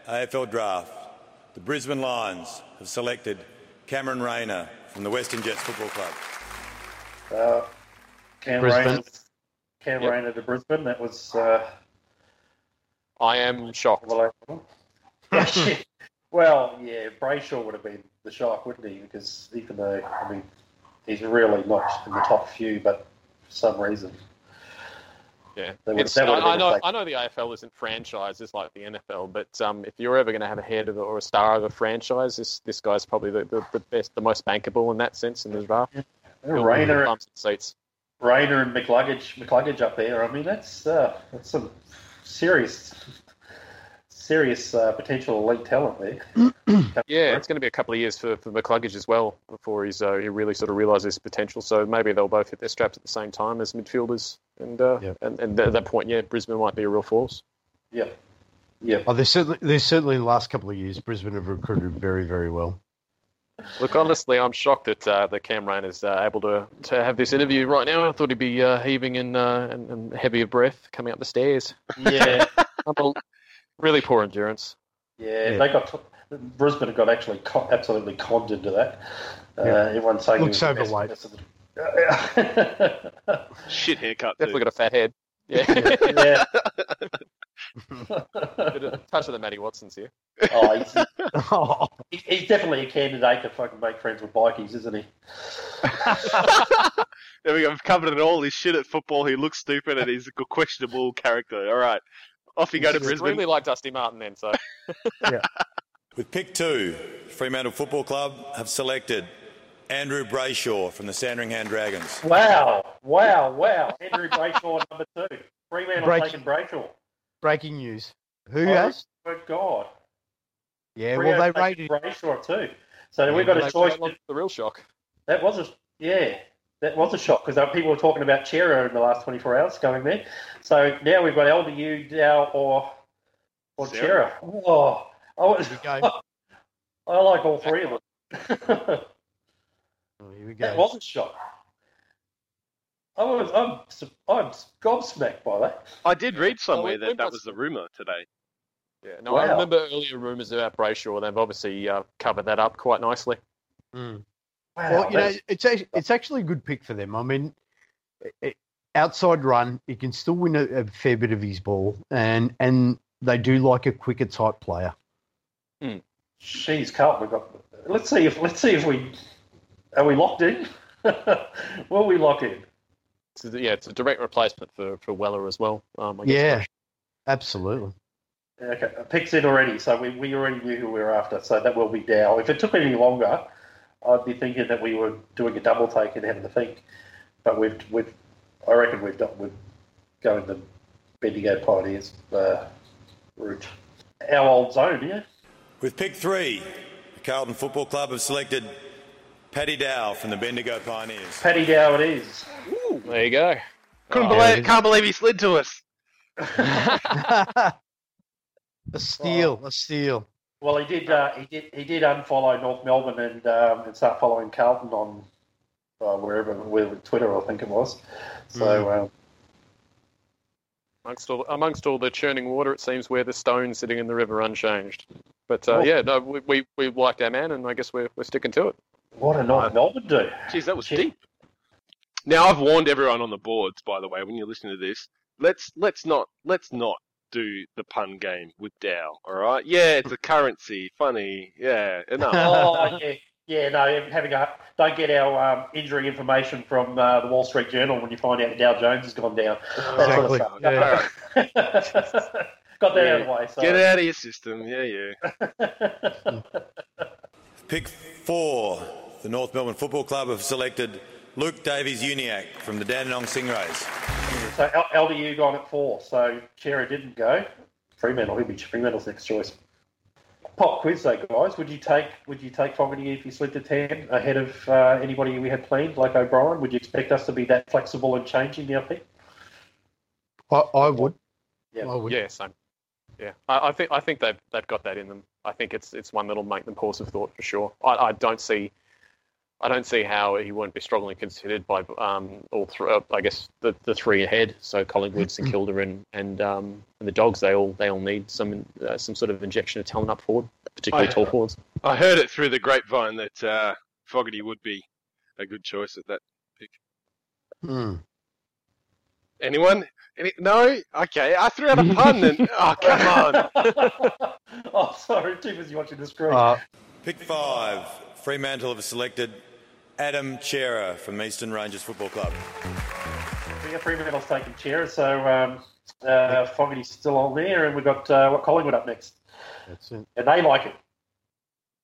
AFL Draft, the Brisbane Lions have selected Cameron Rayner from the Western Jets Football Club. Uh, Cam Brisbane. Rayner, Cam Yep. Rayner to Brisbane. That was uh, I am shocked. relatable. well, yeah, Brayshaw would have been the shock, wouldn't he? Because even though I mean, he's really not in the top few, but for some reason, Yeah, would- It's- that would have I, I know. I know the AFL isn't franchises like the NFL, but um, if you're ever going to have a head of or a star of a franchise, this this guy's probably the, the, the best, the most bankable in that sense in the draft. He'll- Rayner, he'll bump some seats. Rayner and McCluggage, McCluggage up there. I mean, that's uh, that's some serious, serious uh, potential elite talent there. Yeah, it's going to be a couple of years for, for McCluggage as well before he's uh, he really sort of realises his potential. So maybe they'll both hit their straps at the same time as midfielders, and uh, Yep. and, and at that point, yeah, Brisbane might be a real force. Yeah, yeah. Oh, there's certainly there's certainly the last couple of years Brisbane have recruited very very well. Look, honestly, I'm shocked that uh, that Cam Rayner is uh, able to, to have this interview right now. I thought he'd be uh, heaving and, uh, and and heavy of breath coming up the stairs. Yeah, Unbel- really poor endurance. yeah, Yeah. They got Brisbane got actually co- absolutely conned into that. Uh, Yeah. Everyone's saying Looks he was the overweight. best- best of the- Shit haircut. Definitely Too. got a fat head. Yeah, yeah. Bit touch of the Matty Watsons here. oh, he's, Oh, he's definitely a candidate to fucking make friends with bikies, isn't he? There we go. We've covered it all. He's shit at football. He looks stupid and he's a questionable character. All right. Off you go to He's Brisbane. Really like Dusty Martin then. So yeah. With pick two, Fremantle Football Club have selected Andrew Brayshaw from the Sandringham Dragons. Wow, wow, wow. Andrew Brayshaw, number two. Fremantle Break- taking Brayshaw. breaking news. Who Oh, has? Good God. Yeah, well they Freo taking rated. Brayshaw too. So Yeah, we've got a choice. that was the real shock. That was a yeah, that was a shock because people were talking about Cerra in the last 24 hours going there. So now we've got LDU, Dow, or or Cerra. Cerra. Oh, I, was, Here we go. I like all three of them. Oh, here we go. that was a shock. I was I'm I'm gobsmacked by that. I did read somewhere when- that that was was the the- rumor today. Yeah, no, I remember earlier rumours about Brayshaw. They've obviously uh, covered that up quite nicely. Mm. Wow, Well, you know, it's actually, it's actually a good pick for them. I mean, it, outside run, he can still win a, a fair bit of his ball, and and they do like a quicker type player. Jeez, Carlton, we've got. Let's see if let's see if we are we locked in. Will we lock in? It's a, yeah, it's a direct replacement for, for Weller as well. Um, I guess Yeah, absolutely. Okay, pick's in already, so we, we already knew who we were after. So that will be Dow. If it took any longer, I'd be thinking that we were doing a double take and having to think. But we've we've I reckon we've done we're going the Bendigo Pioneers uh, route. Our old zone, yeah. With pick three, the Carlton Football Club have selected Paddy Dow from the Bendigo Pioneers. Paddy Dow, it is. There you go. Couldn't Oh, believe, can't believe he slid to us. a steal, a steal. Well, he did. Uh, he did. He did unfollow North Melbourne and um, and start following Carlton on uh, wherever, wherever Twitter, I think it was. So um, Amongst all, amongst all the churning water, it seems we're the stone sitting in the river unchanged. But uh, Oh. yeah, no, we, we, we liked our man, and I guess we're, we're sticking to it. what did North Melbourne do? Jeez, that was Shit. deep. Now I've warned everyone on the boards, by the way, when you're listening to this, let's let's not let's not do the pun game with Dow. All right? Yeah, it's a currency, funny. Yeah, enough. oh yeah, yeah. No, having a don't get our um, injury information from uh, the Wall Street Journal when you find out the Dow Jones has gone down. That sort of Exactly. stuff. Yeah. Got that Yeah. out of the way. So. Get out of your system. Yeah, yeah. Pick four, the North Melbourne Football Club have selected Luke Davies Uniacke from the Dandenong Stingrays. So L- LDU gone at four. So Cerra didn't go. Fremantle, he'll be Fremantle's next choice. Pop quiz though, guys. Would you take Would you take Fogarty if you slid to ten ahead of uh, anybody we had planned, like O'Brien? Would you expect us to be that flexible and changing our pick? I, I would. Yeah. I would. Yeah, same. Yeah, I, I think I think they've they've got that in them. I think it's it's one that'll make them pause of thought for sure. I, I don't see. I don't see how he won't be strongly considered by um, all three. Uh, I guess the, the three ahead. So Collingwood, St Kilda, and and um, and the Dogs. They all they all need some uh, some sort of injection of talent up forward, particularly I- tall forwards. I heard it through the grapevine that uh, Fogarty would be a good choice at that. Pick. Hmm. Anyone? Any, no? Okay, I threw out a pun and oh come on. oh, sorry, too busy watching the screen. Uh, Pick five, Fremantle have selected Adam Cerra from Eastern Rangers Football Club. yeah, Fremantle's taking Cerra, so um, uh, Fogarty's still on there, and we've got uh, what Collingwood up next, that's it. and they like it.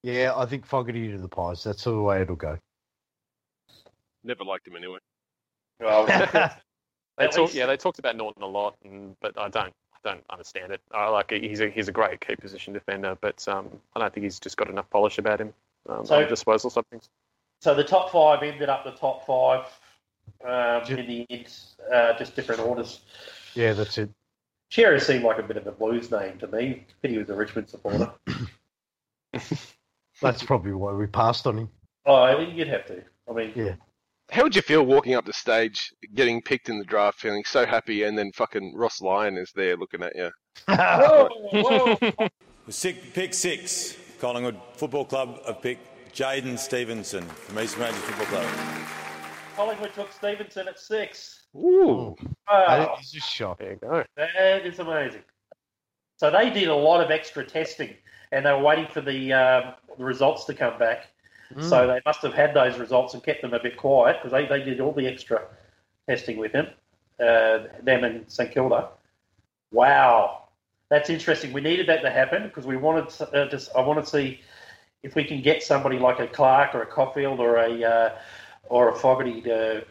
Yeah, I think Fogarty to the Pies. That's the way it'll go. Never liked him anyway. Well, They talk, least- yeah, they talked about Naughton a lot, and, but I don't, I don't understand it. I like it. he's a he's a great key position defender, but um, I don't think he's just got enough polish about him. Um, So- disposal side things. So the top five ended up the top five um, Ju- in the end, uh, just different orders. Yeah, that's it. Cerra seemed like a bit of a blues name to me. Pity he was a Richmond supporter. That's probably why we passed on him. oh, I mean, you'd have to. I mean, Yeah. How would you feel walking up the stage, getting picked in the draft, feeling so happy, and then fucking Ross Lyon is there looking at you? whoa, whoa. With pick six, Collingwood Football Club have picked Jaidyn Stephenson from Eastern Rangers Football Club. Collingwood took Stephenson at six. Ooh. That Wow, is a shock. There you go. that is amazing. So they did a lot of extra testing, and they were waiting for the um, the results to come back. So they must have had those results and kept them a bit quiet because they, they did all the extra testing with him, uh, them and St Kilda. Wow, that's interesting. We needed that to happen because we wanted to, uh, just I want to see if we can get somebody like a Clark or a Coffield or a uh, or a Fogarty to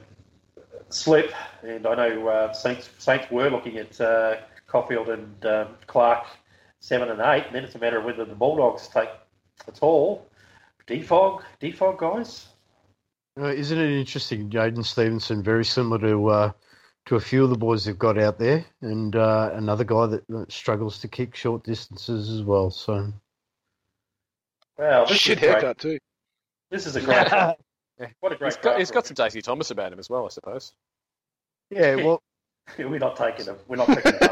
slip. And I know uh, Saints Saints were looking at uh, Coffield and um, Clark seven and eight. And then it's a matter of whether the Bulldogs take at all. Defog, defog, guys. Uh, isn't it interesting? Jaidyn Stephenson, very similar to uh, to a few of the boys they've got out there, and uh, another guy that, that struggles to kick short distances as well. So Wow, this Shit is great. haircut too. This is a great. draft. Yeah. What a great. He's got, he's draft. got some Daisy Thomas about him as well, I suppose. yeah, well, We're not taking them. We're not picking them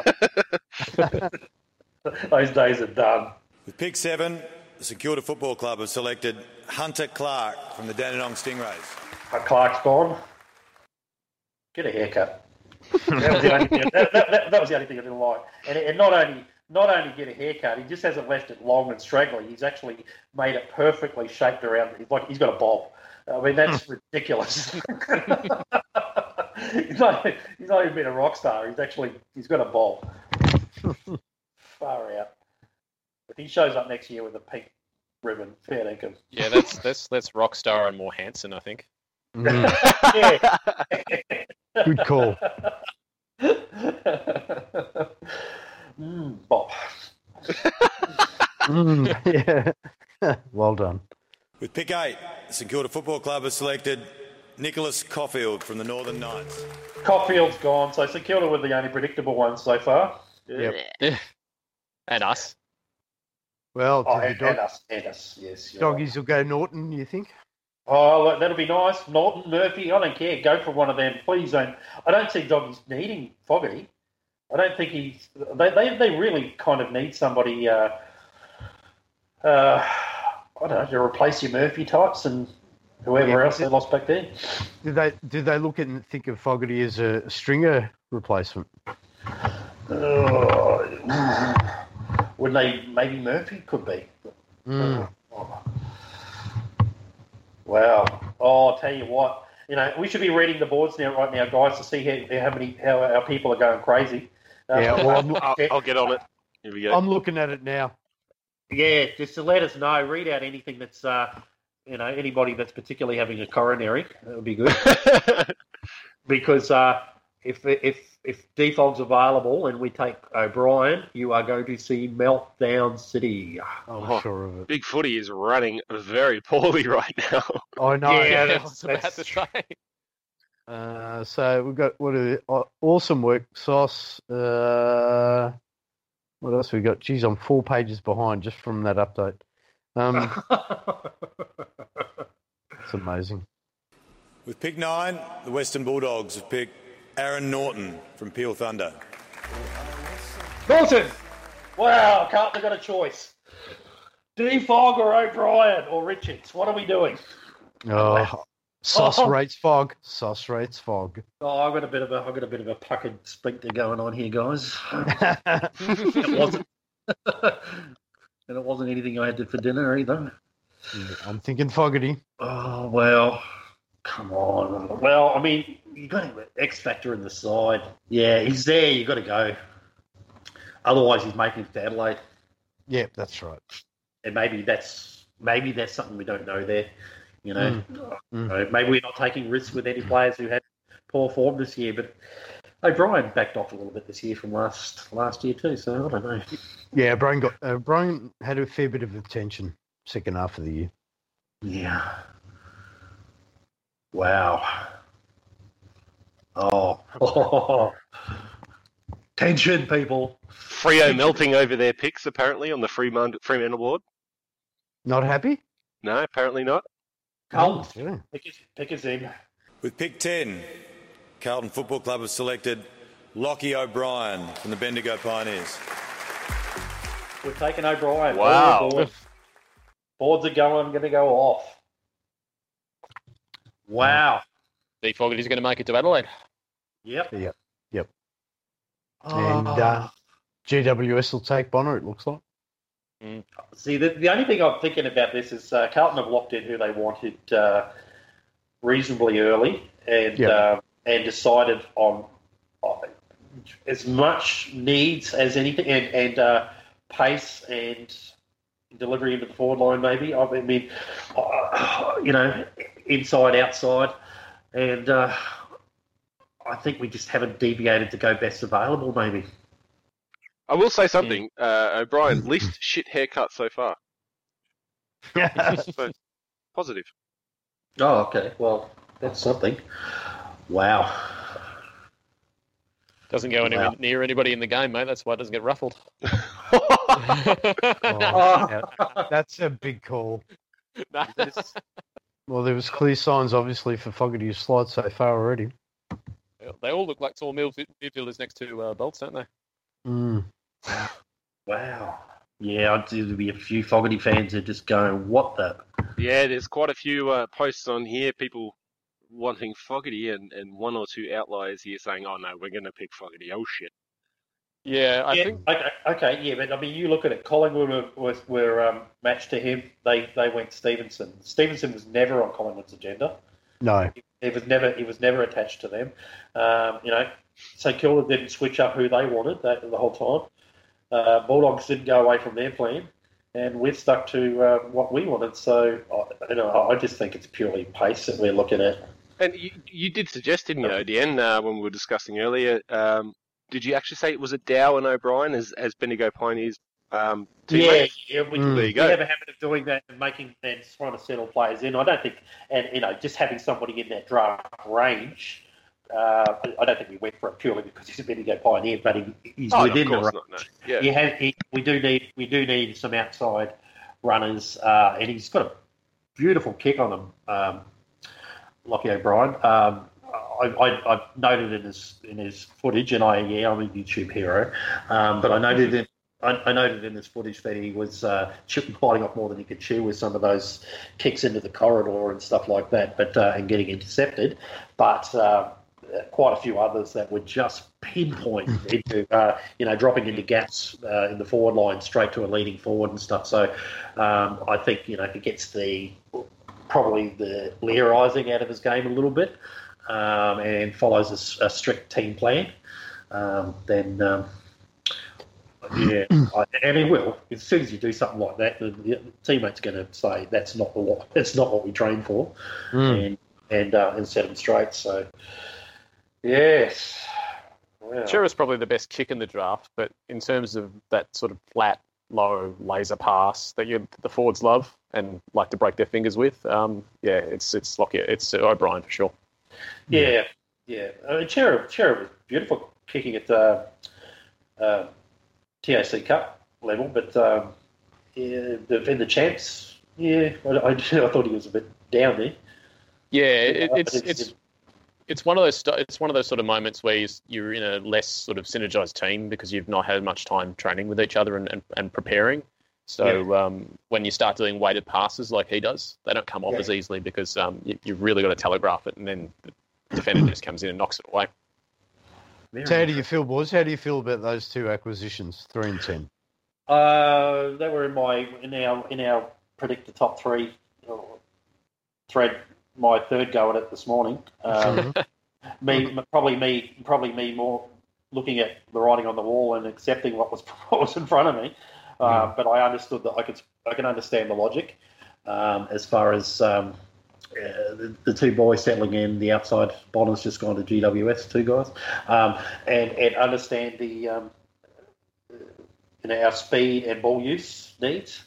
up. Those days are done. With pick seven, the St Kilda Football Club have selected Hunter Clark from the Dandenong Stingrays. Uh, Clark's gone. Get a haircut. that, was the only thing, that, that, that, that was the only thing I didn't like. And, and not only not only get a haircut, he just hasn't left it long and straggly. He's actually made it perfectly shaped around. He's like he's got a bob. I mean, that's ridiculous. he's, not, he's not even been a rock star. He's actually he's got a bob. Far out. If he shows up next year with a pink ribbon, fair dinkum. Yeah, that's that's that's Rockstar and more Hanson, I think. Mm, good call. mm, Bob. Mm, yeah. well done. With pick eight, the St Kilda Football Club has selected Nicholas Coffield from the Northern Knights. Coffield's gone, so St Kilda were the only predictable ones so far. Yep. And us. Well, Oh, and, the and us, and us, yes. you're right. doggies will go Naughton, you think? Oh, that'll be nice. Naughton, Murphy, I don't care. Go for one of them. Please don't. I don't see doggies needing Fogarty. I don't think he's. They, they, they really kind of need somebody. Uh, uh, I don't know to replace your Murphy types and whoever Yeah. else they lost back there. Did they did they look at and think of Fogarty as a stringer replacement? Uh, would they? Maybe Murphy could be. Mm. Oh. Wow. Oh, I'll tell you what. You know, we should be reading the boards now, right now, guys, to see how, how many how our people are going crazy. Um, Yeah, well, I'm, I'll, I'll get on it. Here we go. I'm looking at it now. Yeah, just to let us know. Read out anything that's, uh, you know, anybody that's particularly having a coronary. That would be good. because uh, if if if Defog's available and we take O'Brien, you are going to see Meltdown City. I'm Oh. sure of it. Big Footy is running very poorly right now. I know. Yeah, I that's- was about that's- to say. Uh, so we've got what are uh, awesome work, Sauce. Uh, what else we got? Geez, I'm four pages behind just from that update. Um, it's amazing. With pick nine, the Western Bulldogs have picked Aaron Naughton from Peel Thunder. Naughton! Wow, Carlton got a choice. Defog or O'Brien or Richards? What are we doing? Oh, Sauce Oh. rates fog. Sauce rates fog. Oh, I've got a bit of a, I've got a bit of a puckered sphincter going on here, guys. it wasn't, and it wasn't anything I had to for dinner either. I'm thinking Fogarty. Oh well, come on. Well, I mean, you got X factor in the side. Yeah, he's there. You got to go. Otherwise, he's making it to Adelaide, Yeah, that's right. and maybe that's maybe that's something we don't know there. You know, Mm. Uh, maybe we're not taking risks with any players who had poor form this year, but. O'Brien backed off a little bit this year from last last year too, so I don't know. Yeah, Brian got uh, Brian had a fair bit of attention second half of the year. Yeah. Wow. Oh. Tension, people. Freo melting over their picks apparently on the Fremantle, Fremantle board. Not happy? No, apparently not. Carlton, Yeah. pick, us, pick us in. With pick 10, Carlton Football Club have selected Lochie O'Brien from the Bendigo Pioneers. We're taking O'Brien. Wow. All aboard. Boards are going, going to go off. Wow. D Fogarty's going to make it to Adelaide. Yep. Yep. Yep. And uh, GWS will take Bonar, it looks like. See, the, the only thing I'm thinking about this is uh, Carlton have locked in who they wanted uh, reasonably early and Yeah. uh, and decided on uh, as much needs as anything and, and uh, pace and delivery into the forward line, maybe. I mean, uh, you know, inside, outside. And uh, I think we just haven't deviated to go best available, maybe. I will say something, uh, O'Brien. Least shit haircut so far. So, positive. Oh, okay. Well, that's something. Wow. Doesn't go anywhere Wow. near anybody in the game, mate. That's why it doesn't get ruffled. Oh, yeah, that's a big call. Nah. Well, there was clear signs, obviously, for Fogarty's slide so far already. they all look like tall mid- midfielders next to uh, Bolts, don't they? Mm. Wow. Yeah, I'd there'd be a few Fogarty fans that just go, "What the?" Yeah, there's quite a few uh, posts on here, people wanting Fogarty, and, and one or two outliers here saying, "Oh no, we're going to pick Fogarty." Oh shit. Yeah, I yeah, think okay, okay, yeah, but I mean, you look at it. Collingwood were, were, were um, matched to him. They they went Stephenson. Stephenson was never on Collingwood's agenda. No. He was never he was never attached to them. Um, you know, St Kilda didn't switch up who they wanted that, the whole time. Uh, Bulldogs didn't go away from their plan, and we've stuck to uh, what we wanted. So I, you know, I just think it's purely pace that we're looking at. And you, you did suggest, didn't you, Odien, uh, when we were discussing earlier? Um, did you actually say it was a Dow and O'Brien as as Bendigo Pioneers um, Yeah, yeah, we, Mm. There you we have a habit of doing that and making and trying to settle players in. I don't think, and you know, just having somebody in that draft range. Uh, I don't think we went for it purely because he's a Bendigo pioneer, but he, he's Oh, within the range. not. No. Yeah. He has, he, we do need we do need some outside runners, uh, and he's got a beautiful kick on him, um, Lochie O'Brien. Um, I, I, I've noted in his in his footage, and I yeah, I'm a YouTube hero, um, but I noted in I, I noted in his footage that he was uh, biting off more than he could chew with some of those kicks into the corridor and stuff like that, but uh, and getting intercepted, but. Uh, quite a few others that were just pinpoint into, uh, you know, dropping into gaps uh, in the forward line straight to a leading forward and stuff. So um, I think, you know, if he gets the probably the Learizing out of his game a little bit um, and follows a strict team plan, um, then. Um, yeah, I, and he will. As soon as you do something like that, the, the teammate's going to say that's not what that's not what we train for, Mm. and and uh, and set them straight. So, yes, wow. Cerra's probably the best kick in the draft, but in terms of that sort of flat, low laser pass that you, the forwards love and like to break their fingers with, um, yeah, it's it's Lochie, it's O'Brien for sure. Yeah, yeah. I mean, Cerra, Cerra was beautiful kicking at uh, uh, TAC Cup level, but um, yeah, the, in the champs, yeah, I, I, I thought he was a bit down there. Yeah, it, but it's it's it's one of those st- it's one of those sort of moments where you, you're in a less sort of synergized team because you've not had much time training with each other and, and, and preparing. So um, when you start doing weighted passes like he does, they don't come off Yeah. as easily because um, you, you've really got to telegraph it, and then the defender just comes in and knocks it away. Very So how do you feel, boys? How do you feel about those two acquisitions, three and ten? Uh, they were in my in our in our predict the top three uh, thread. My third go at it this morning. Um, me probably me probably me more looking at the writing on the wall and accepting what was what was in front of me. Uh, But I understood that I could I can understand the logic um, as far as um, uh, the, the two boys settling in. The outside Bonar's just gone to GWS. Two guys, um, and and understand the um, you know, our speed and ball use needs.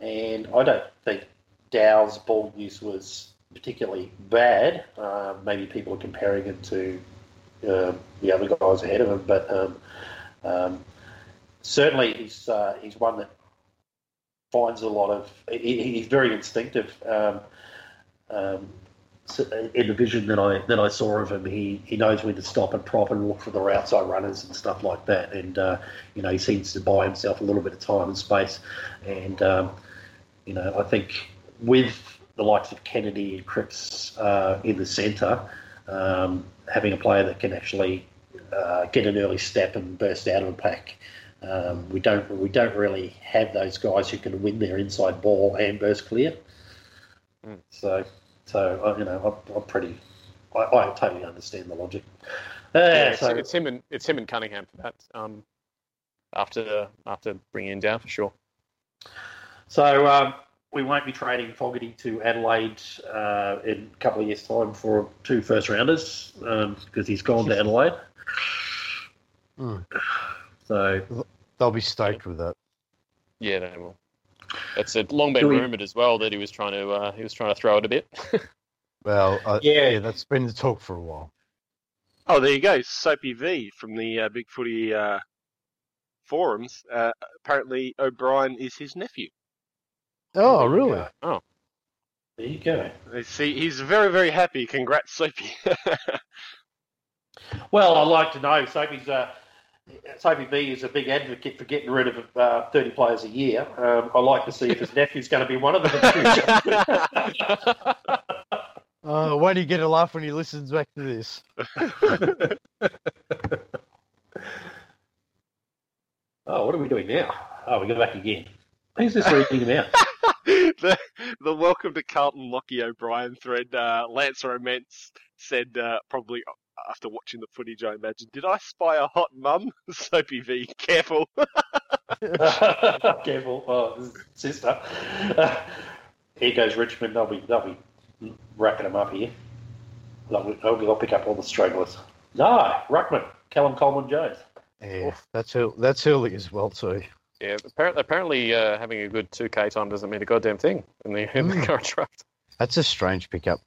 And I don't think Dow's ball use was particularly bad. Uh, maybe people are comparing it to uh, the other guys ahead of him, but um, um, certainly he's uh, he's one that finds a lot of. He, he's very instinctive. Um, um, in the vision that I that I saw of him, he, he knows when to stop and prop and look for the outside runners and stuff like that. And uh, you know, he seems to buy himself a little bit of time and space. And um, you know, I think with the likes of Kennedy and Cripps uh, in the centre, um, having a player that can actually uh, get an early step and burst out of a pack. Um, we don't we don't really have those guys who can win their inside ball and burst clear. Mm. So so you know I'm, I'm pretty I, I totally understand the logic. Uh, Yeah, it's, so it's him and it's him and Cunningham for that. Um, after after bringing him down for sure. so um, we won't be trading Fogarty to Adelaide uh, in a couple of years' time for two first rounders because he's gone to Adelaide. Mm. So They'll be stoked with that. Yeah, they will. It's a long been we- rumored as well that he was trying to uh, he was trying to throw it a bit. Well, uh, Yeah. yeah. that's been the talk for a while. Oh, there you go. Soapy V from the uh, Big Footy uh, forums. Uh, apparently, O'Brien is his nephew. Oh, There you really? go. There you go. See, he's very, very happy. Congrats, Soapy. Well, I'd like to know. Soapy's, uh, Soapy V is a big advocate for getting rid of uh, 30 players a year. Um, I like to see if his nephew's going to be one of them in the future. Oh, why do you get a laugh when he listens back to this? oh, what are we doing now? Oh, we go back again. Who's this reading them out? the, the welcome to Carlton Lochie O'Brien thread. Uh, Lance Romance said, uh, probably after watching the footage, I imagine, did I spy a hot mum? Soapy V, careful. Careful, oh, sister. Uh, here goes Richmond. They'll be they'll be racking them up here. They'll, they'll, they'll pick up all the stragglers. No, Ruckman, Callum Coleman Jones. Yeah, that's early, that's early as well too. Yeah, apparently, apparently uh, having a good 2K time doesn't mean a goddamn thing in the, in the Mm. current draft. That's a strange pickup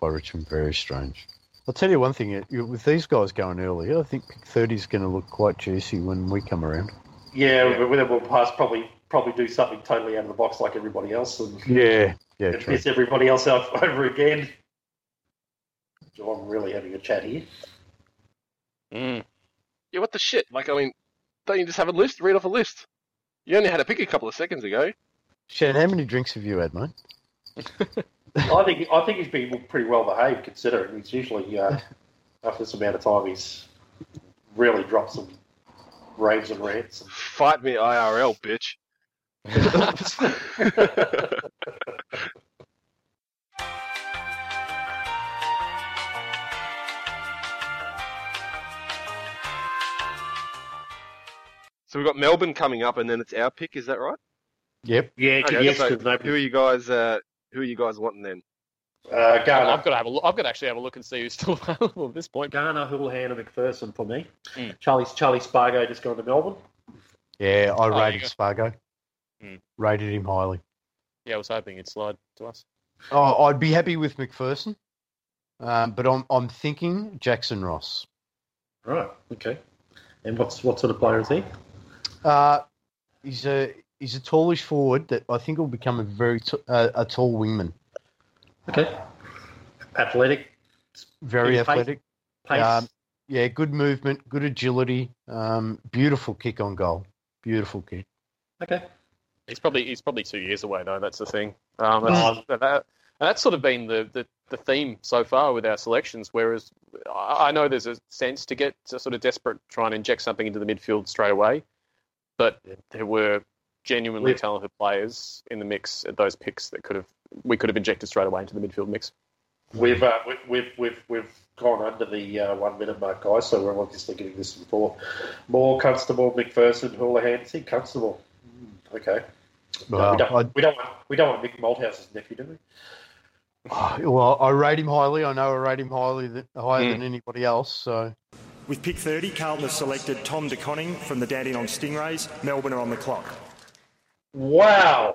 by Richmond. Very strange. I'll tell you one thing. you- you- With these guys going early, I think pick 30 is going to look quite juicy when we come around. Yeah, but then we'll pass probably probably do something totally out of the box like everybody else and, Yeah, yeah, and piss everybody else off over again. So I'm really having a chat here. Mm. yeah, what the shit? Like, I mean, don't you just have a list? Read off a list. You only had a pick a couple of seconds ago. Shan, how many drinks have you had, mate? I think I think he's been pretty well behaved considering he's usually uh, after this amount of time he's really dropped some raves and rants. Fight me IRL, bitch. So we've got Melbourne coming up, and then it's our pick. Is that right? Yep. yeah, Okay, yes, so 'cause no, who are you guys? Uh, who are you guys wanting then? uh, Garner, I've got to have a look. I've got to actually have a look and see who's still available at this point. Garner, Houlihan, and McPherson for me. Mm. Charlie Charlie Spargo just gone to Melbourne. Yeah, I there you rated go. Spargo. Hmm. Rated him highly. Yeah, I was hoping it'd slide to us. Oh, I'd be happy with McPherson, um, but I'm I'm thinking Jackson Ross. Right. Okay. And what's what sort of player is he? Uh, he's a he's a tallish forward that I think will become a very t- uh, a tall wingman. Okay. Athletic, Very Pace- athletic. pace. Um, Yeah, good movement, good agility, um, beautiful kick on goal. Beautiful kick. okay. He's probably he's probably two years away though. That's the thing. Um, that's, that, that- and that's sort of been the, the, the theme so far with our selections. Whereas I I know there's a sense to get to sort of desperate, try and inject something into the midfield straight away, but there were genuinely We've- talented players in the mix at those picks that could have we could have injected straight away into the midfield mix. We've, uh, we- we've we've we've gone under the uh, one minute mark, guys. So we're obviously getting this for more Constable, McPherson, Houlihan. See Constable. Mm, Okay. No, we, don't, I- we don't want we don't want Mick Malthouse's nephew, do we? Oh, well, I rate him highly. I know I rate him highly th- higher Mm. than anybody else. So With pick 30, Carlton has selected Tom De Koning from the Dandenong Stingrays. Melbourne are on the clock. Wow!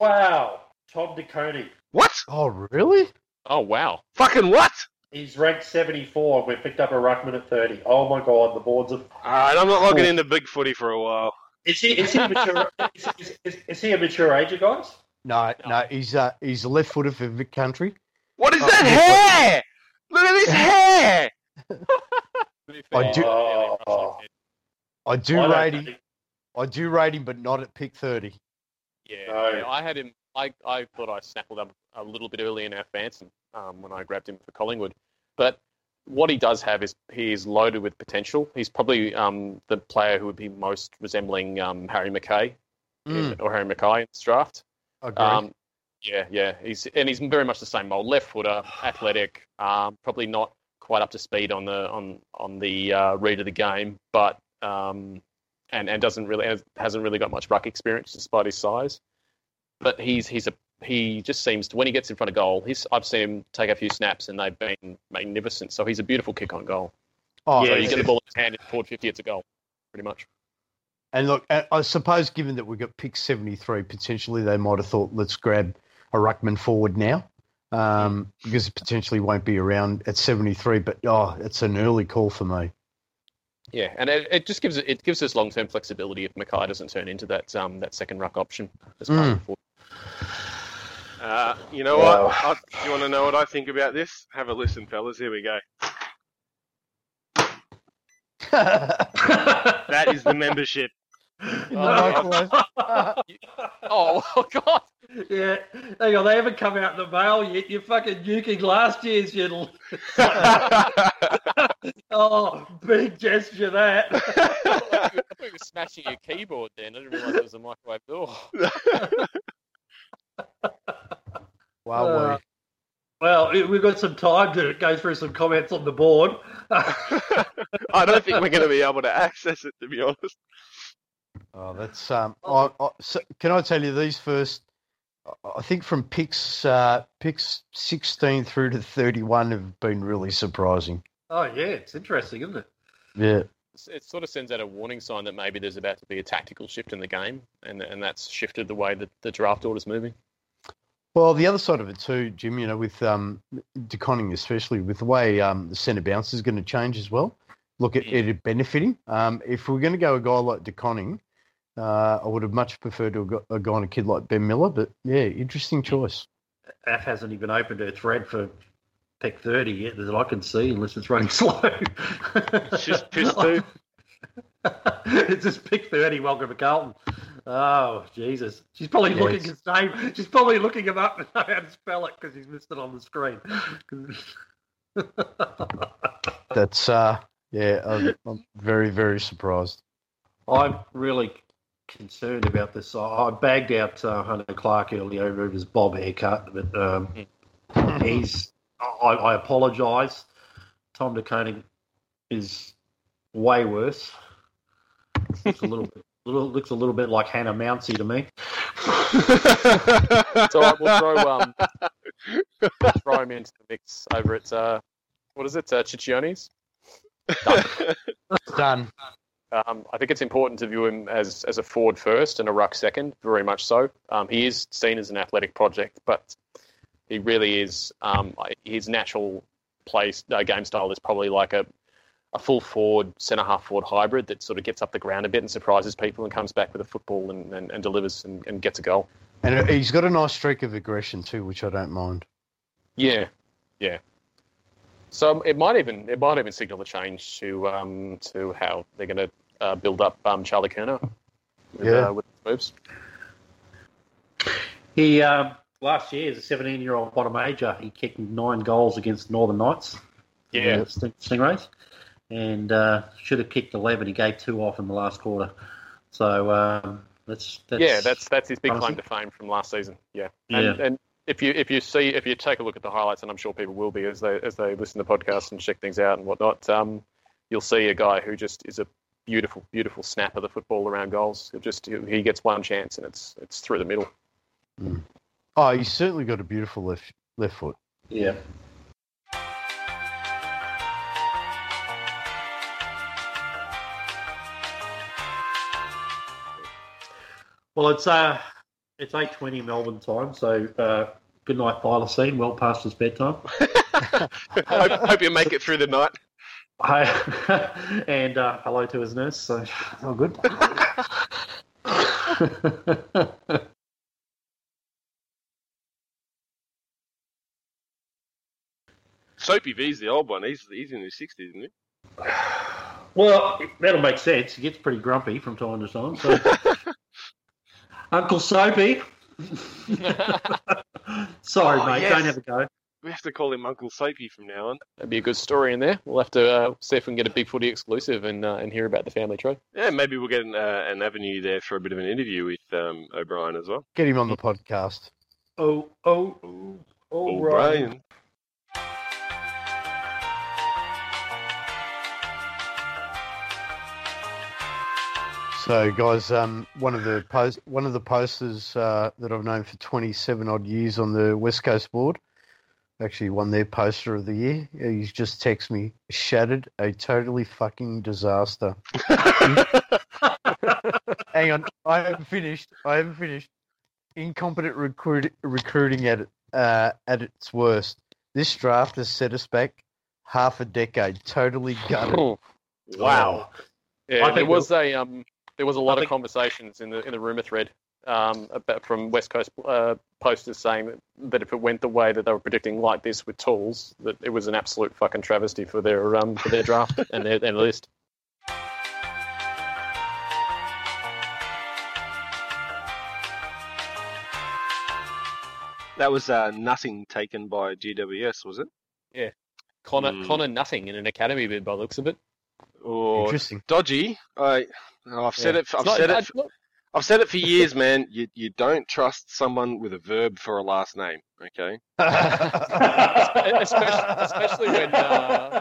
Wow! Tom DeConey. What? Oh, really? Oh wow! Fucking what? He's ranked 74. We've picked up a ruckman at 30. Oh my god, the boards of. All right, I'm not logging into big footy for a while. Is he, is he, a mature, is, is, is, is he a mature age, guys? No, no, he's uh, he's a left footer for Vic Country. What is Oh, that yeah, hair? Look at this hair. To be I do- Oh. I do I rate him. think- I do rate him, but not at pick thirty. Yeah, No. yeah, I had him. I, I thought I snappled up a little bit early in our fancy um, when I grabbed him for Collingwood. But what he does have is he is loaded with potential. He's probably um, the player who would be most resembling um, Harry McKay Mm, or Harry McKay in this draft. agree. Um, yeah, yeah, he's and he's very much the same mold. Left footer, athletic, um, probably not quite up to speed on the on on the uh, read of the game, but um, and and doesn't really has, hasn't really got much ruck experience despite his size. But he's he's a he just seems to when he gets in front of goal, he's I've seen him take a few snaps and they've been magnificent. So he's a beautiful kick on goal. oh, so yeah, you get the ball in his hand, forward fifty, it's a goal, pretty much. And look, I I suppose given that we got pick 73, potentially they might have thought, let's grab a ruckman forward now, um, because it potentially won't be around at 73. But oh, it's an early call for me. Yeah, and it, it just gives it gives us long term flexibility if McKay doesn't turn into that um that second ruck option as part of the. Uh, you know Wow. what? I, do you want to know what I think about this? Have a listen, fellas. Here we go. That is the membership. Oh, oh God! Yeah, hang on, they haven't come out in the mail yet. You're fucking nuking last year's, you little... Oh, big gesture that. I thought you were smashing your keyboard then. I didn't realise it was a microwave door. Wow, Uh, well, we've got some time to go through some comments on the board. I don't think we're going to be able to access it, to be honest. Oh, that's um. I, I, so, can I tell you these first? I think from picks uh, picks sixteen through to thirty one have been really surprising. oh, yeah, it's interesting, isn't it? Yeah, It sort of sends out a warning sign that maybe there's about to be a tactical shift in the game, and and that's shifted the way that the draft order's moving. Well, the other side of it too, Jim, you know, with um, De Koning especially, with the way um, the centre bounce is going to change as well. Look at it benefiting. Um, if we're going to go a guy like De Koning, uh, I would have much preferred to have got a guy and a kid like Ben Miller. But yeah, interesting choice. AF hasn't even opened her thread for pick 30 yet that I can see, unless it's running slow. It's just piss too. it's just pick 30. Welcome to Carlton. Oh, Jesus. She's probably Yeah, looking it's- his name. She's probably looking him up and know how to spell it because he's missed it on the screen. That's uh, yeah, I'm, I'm very very surprised. I'm really concerned about this. I I bagged out uh, Hunter Clark earlier over his bob haircut, but um, he's. I, I apologise. Tom De Koning is way worse. Looks a little bit. Little, looks a little bit like Hannah Mouncey to me. It's all right. We'll throw um, we'll throw him into the mix over at uh, what is it, uh, Ciccione's? Done. Um, I think it's important to view him as, as a forward first and a ruck second, very much so. Um, he is seen as an athletic project, but he really is. Um, his natural play uh, game style is probably like a, a full forward, centre half forward hybrid that sort of gets up the ground a bit and surprises people and comes back with a football and, and, and delivers and, and gets a goal. And he's got a nice streak of aggression too, which I don't mind. Yeah, yeah. So it might even it might even signal a change to um, to how they're going to uh, build up um, Charlie Curnow. With, Yeah. uh, with his moves. He um, last year as a 17 year old bottom major, he kicked nine goals against Northern Knights. Yeah. uh, Sting- Stingrays, and uh, should have kicked 11. He gave two off in the last quarter. So um, that's, that's yeah, that's that's his big promising. claim to fame from last season. Yeah, and, Yeah. and if you if you see if you take a look at the highlights, and I'm sure people will be as they as they listen to podcasts and check things out and whatnot, um, you'll see a guy who just is a beautiful beautiful snap of the football around goals. He'll just he gets one chance and it's it's through the middle. Oh, he's certainly got a beautiful left left foot. yeah. Well, it's uh, it's eight twenty Melbourne time, so uh, good night, Thylacine. Well past his bedtime. hope, hope you make it through the night. Hi, and uh, hello to his nurse. So, all good. Soapy V's the old one. He's he's in his sixties, isn't he? well, that'll make sense. He gets pretty grumpy from time to time. So, Uncle Soapy. Sorry, Oh, mate. yes. Don't have a go. We have to call him Uncle Soapy from now on. That'd be a good story in there. We'll have to uh, see if we can get a big footy exclusive and uh, and hear about the family tree. Yeah, maybe we'll get an, uh, an avenue there for a bit of an interview with um, O'Brien as well. Get him on the podcast. Oh, oh, oh, oh. O'Brien. So, guys, um, one of the post, one of the posters uh, that I've known for 27 odd years on the West Coast board actually won their poster of the year. He's just texted me, shattered, a totally fucking disaster. Hang on, I haven't finished. I haven't finished. Incompetent recruit, recruiting at uh, at its worst. This draft has set us back half a decade. Totally gutted. Wow. Yeah, I there was a um, there was a lot think- of conversations in the in the rumor thread um, from West Coast uh, posters saying that, that if it went the way that they were predicting, like this with tools, that it was an absolute fucking travesty for their um, for their draft and their list. That was uh, nothing taken by GWS, was it? Yeah, Connor mm. Connor nothing in an academy bid by looks of it. Oh, interesting. Dodgy. I, I've said yeah. it. I've said it. I've said it for years, man. You you don't trust someone with a verb for a last name. Okay. especially, especially when uh,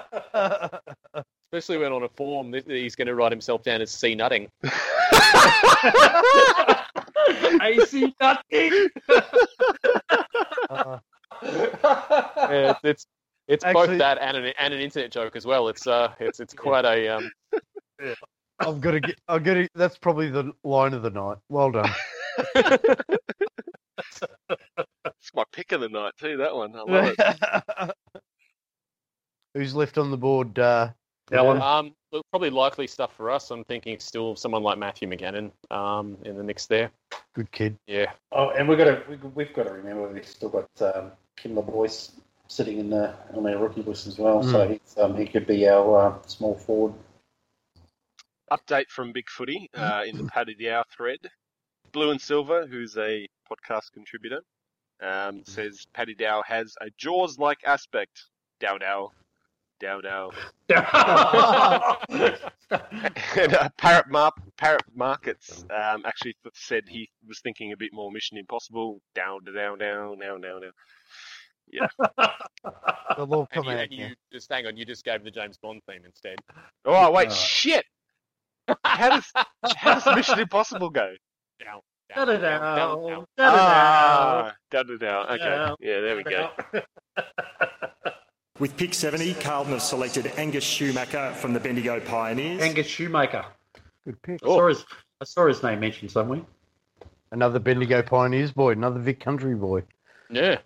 especially when on a form he's going to write himself down as C nutting. AC nothing. Uh, Yeah, it's it's, it's Actually- both that and an, and an internet joke as well. It's uh it's it's quite a um I've got to get. I've got to. That's probably the line of the night. Well done. It's my pick of the night too. That one. I love it. Who's left on the board? Uh, Alan. um look, probably likely stuff for us. I'm thinking still someone like Matthew McGannon um in the mix there. good kid. Yeah, Oh, and we've got to we- we've got to remember we've still got um, Kim Boyce sitting in the on our rookie list as well, so he's, um, he could be our uh, small forward. Update from Big Footy uh, in the Paddy Dow thread. Blue and Silver, who's a podcast contributor, um, says Paddy Dow has a Jaws-like aspect. Dow Dow. Dow Dow. and uh, Parrot, Mar- Parrot Markets um, actually said he was thinking a bit more Mission Impossible. Down, down, down, down, down, down. They'll all and you, and you just hang on. You just gave the James Bond theme instead. Oh wait, Uh. shit! How does how does Mission Impossible go? Down, Da down, down, down, down. Ah, down, down, down. Okay, Down. yeah, there we go. With pick 70, Carlton have selected Angus Schumacher from the Bendigo Pioneers. Angus Schumacher. Good pick. I saw his I saw his name mentioned somewhere. Another Bendigo Pioneers boy. Another Vic Country boy. Yeah,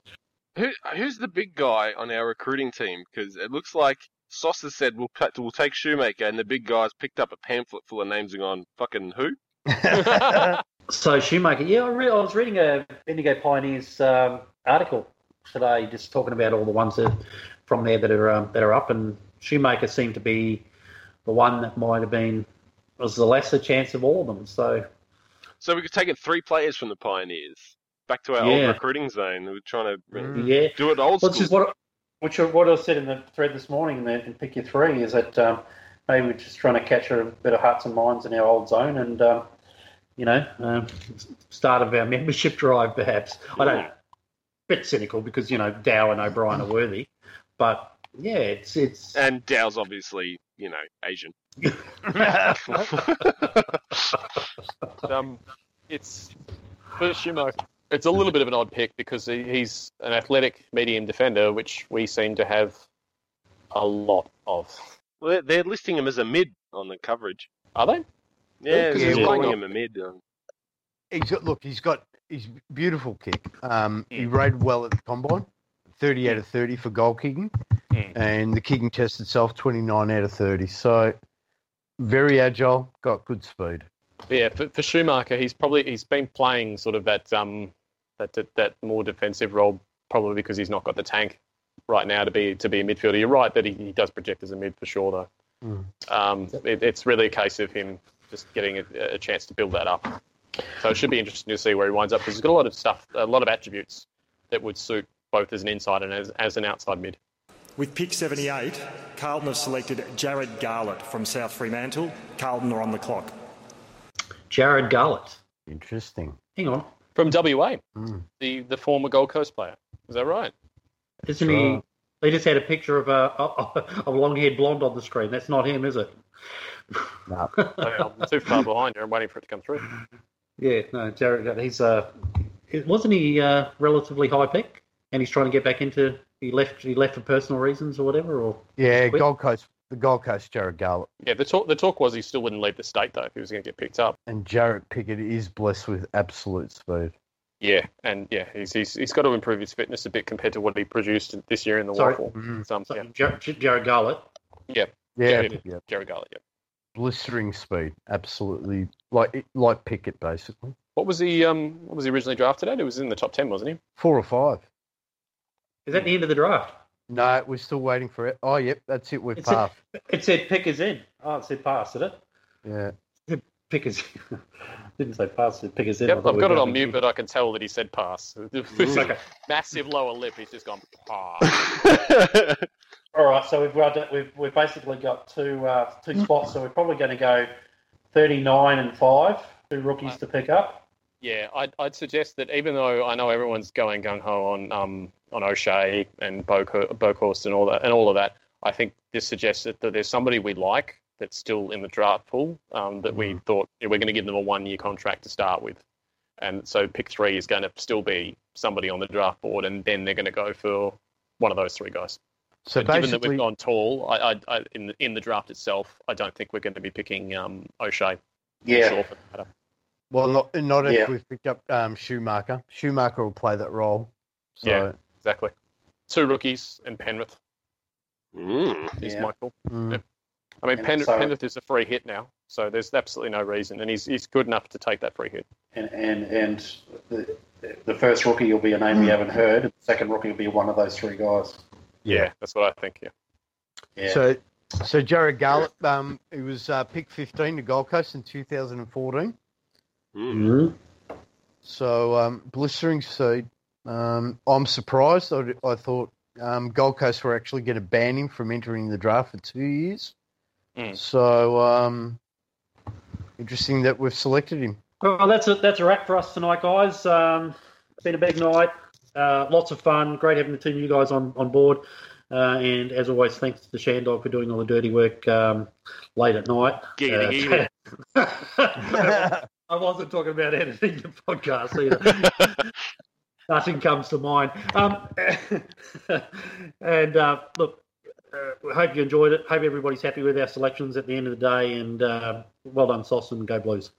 Who who's the big guy on our recruiting team? Because it looks like Sauce has said we'll cut, we'll take Schumacher, and the big guy's picked up a pamphlet full of names and gone fucking who? So Schumacher, yeah, I, re- I was reading a Bendigo Pioneers um, article today, just talking about all the ones that from there that are um, that are up, and Schumacher seemed to be the one that might have been was the lesser chance of all of them. So So we could take it three players from the Pioneers back to our Yeah. old recruiting zone. We're trying to Mm. yeah, do it old Well, this school. is what which what I said in the thread this morning in, the, in pick your three is that um, maybe we're just trying to catch a bit of hearts and minds in our old zone and um, you know um, start of our membership drive perhaps. I don't know. Bit cynical because you know Dow and O'Brien are worthy, but yeah, it's it's And Dow's obviously, you know, Asian. um, it's for Schumacher. It's a little bit of an odd pick because he's an athletic medium defender, which we seem to have a lot of. well, they're, they're listing him as a mid on the coverage. Are they? Yeah, because they're he's calling him a mid. um, He's got look. He's got his beautiful kick. Um, he Mm. rated well at the combine, thirty out of thirty for goal kicking, Mm. and the kicking test itself twenty nine out of thirty. So very agile, got good speed. Yeah, for, for Schumacher, he's probably he's been playing sort of that um that, that that more defensive role, probably because he's not got the tank right now to be to be a midfielder. You're right that he, he does project as a mid for sure, though. Mm. Um, it, it's really a case of him just getting a, a chance to build that up. So it should be interesting to see where he winds up because he's got a lot of stuff, a lot of attributes that would suit both as an inside and as, as an outside mid. With pick 78, Carlton have selected Jarrod Garlett from South Fremantle. Carlton are on the clock. Jarrod Garlett. Interesting. Hang on, From WA, Mm. the, the former Gold Coast player. Is that right? isn't Right. he? They just had a picture of a, a, a long-haired blonde on the screen. That's not him, is it? No. I'm too far behind here. I'm waiting for it to come through. Yeah, no, Jarrod. He's uh, wasn't he uh, relatively high pick, and he's trying to get back into. He left. He left for personal reasons or whatever. Or Yeah, Gold Coast. The Gold Coast, Jarrod Garlett Yeah, the talk the talk was he still wouldn't leave the state though he was going to get picked up. and Jarrod Pickett is blessed with absolute speed. Yeah, and yeah, he's he's, he's got to improve his fitness a bit compared to what he produced this year in the Sorry. waffle. Mm. Um, so yeah, Jarrod, Jarrod Garlett. Yeah, Yeah. yeah, Jerry Garlett. Yeah. blistering speed, absolutely like like Pickett basically. What was he? Um, what was he originally drafted at? It was in the top ten, wasn't he? Four or five. Is that the end of the draft? No, we're still waiting for it. Oh, yep, that's it. We've It's a- passed. It said pick is in. Oh, it said pass, did it? Yeah, pick us. Didn't say pass, said pick us in. Yep, I thought I've got it on going- mute, but I can tell that he said pass. Okay. Massive lower lip. He's just gone pass. All right, so we've got we've we've basically got two uh, two spots, so we're probably going to go thirty nine and five, two rookies to pick up. Yeah, I'd, I'd suggest that even though I know everyone's going gung ho on um on O'Shea and Boco- Bokhorst and all that and all of that, I think this suggests that, that there's somebody we like that's still in the draft pool um, that we thought yeah, we're going to give them a one year contract to start with, and so pick three is going to still be somebody on the draft board, and then they're going to go for one of those three guys. So But given that we've gone tall, I, I, I, in the in the draft itself, I don't think we're going to be picking um, O'Shea. Sure, for that matter. well, not not if Yeah. we've picked up um, Schumacher. Schumacher will play that role. So, Yeah. Exactly. Two rookies and Penrith Mm. is Yeah. my call. mm. Yeah. I mean, And Pen- so- Penrith is a free hit now, so there's absolutely no reason, and he's he's good enough to take that free hit. And and and the, the first rookie will be a name we haven't heard. and The second rookie will be one of those three guys. Yeah. that's what I think. Yeah, Yeah. So, so Jarrod Garlett, um, he was uh, picked 15 to Gold Coast in 2014. Mm. Mhm. So um, blistering seed. Um, I'm surprised. I, I thought um, Gold Coast were actually going to ban him from entering the draft for two years. Mm. So um, interesting that we've selected him. Well, that's a that's a wrap for us tonight, guys. Um, it's been a big night. Uh, lots of fun. Great having the team, you guys on on board. Uh, and as always, thanks to the Shandog for doing all the dirty work um, late at night. Giggity, Uh, I wasn't talking about editing the podcast either. Nothing comes to mind. Um, and uh, look, uh, we hope you enjoyed it. Hope everybody's happy with our selections at the end of the day. And uh, well done, Sauce, and go Blues.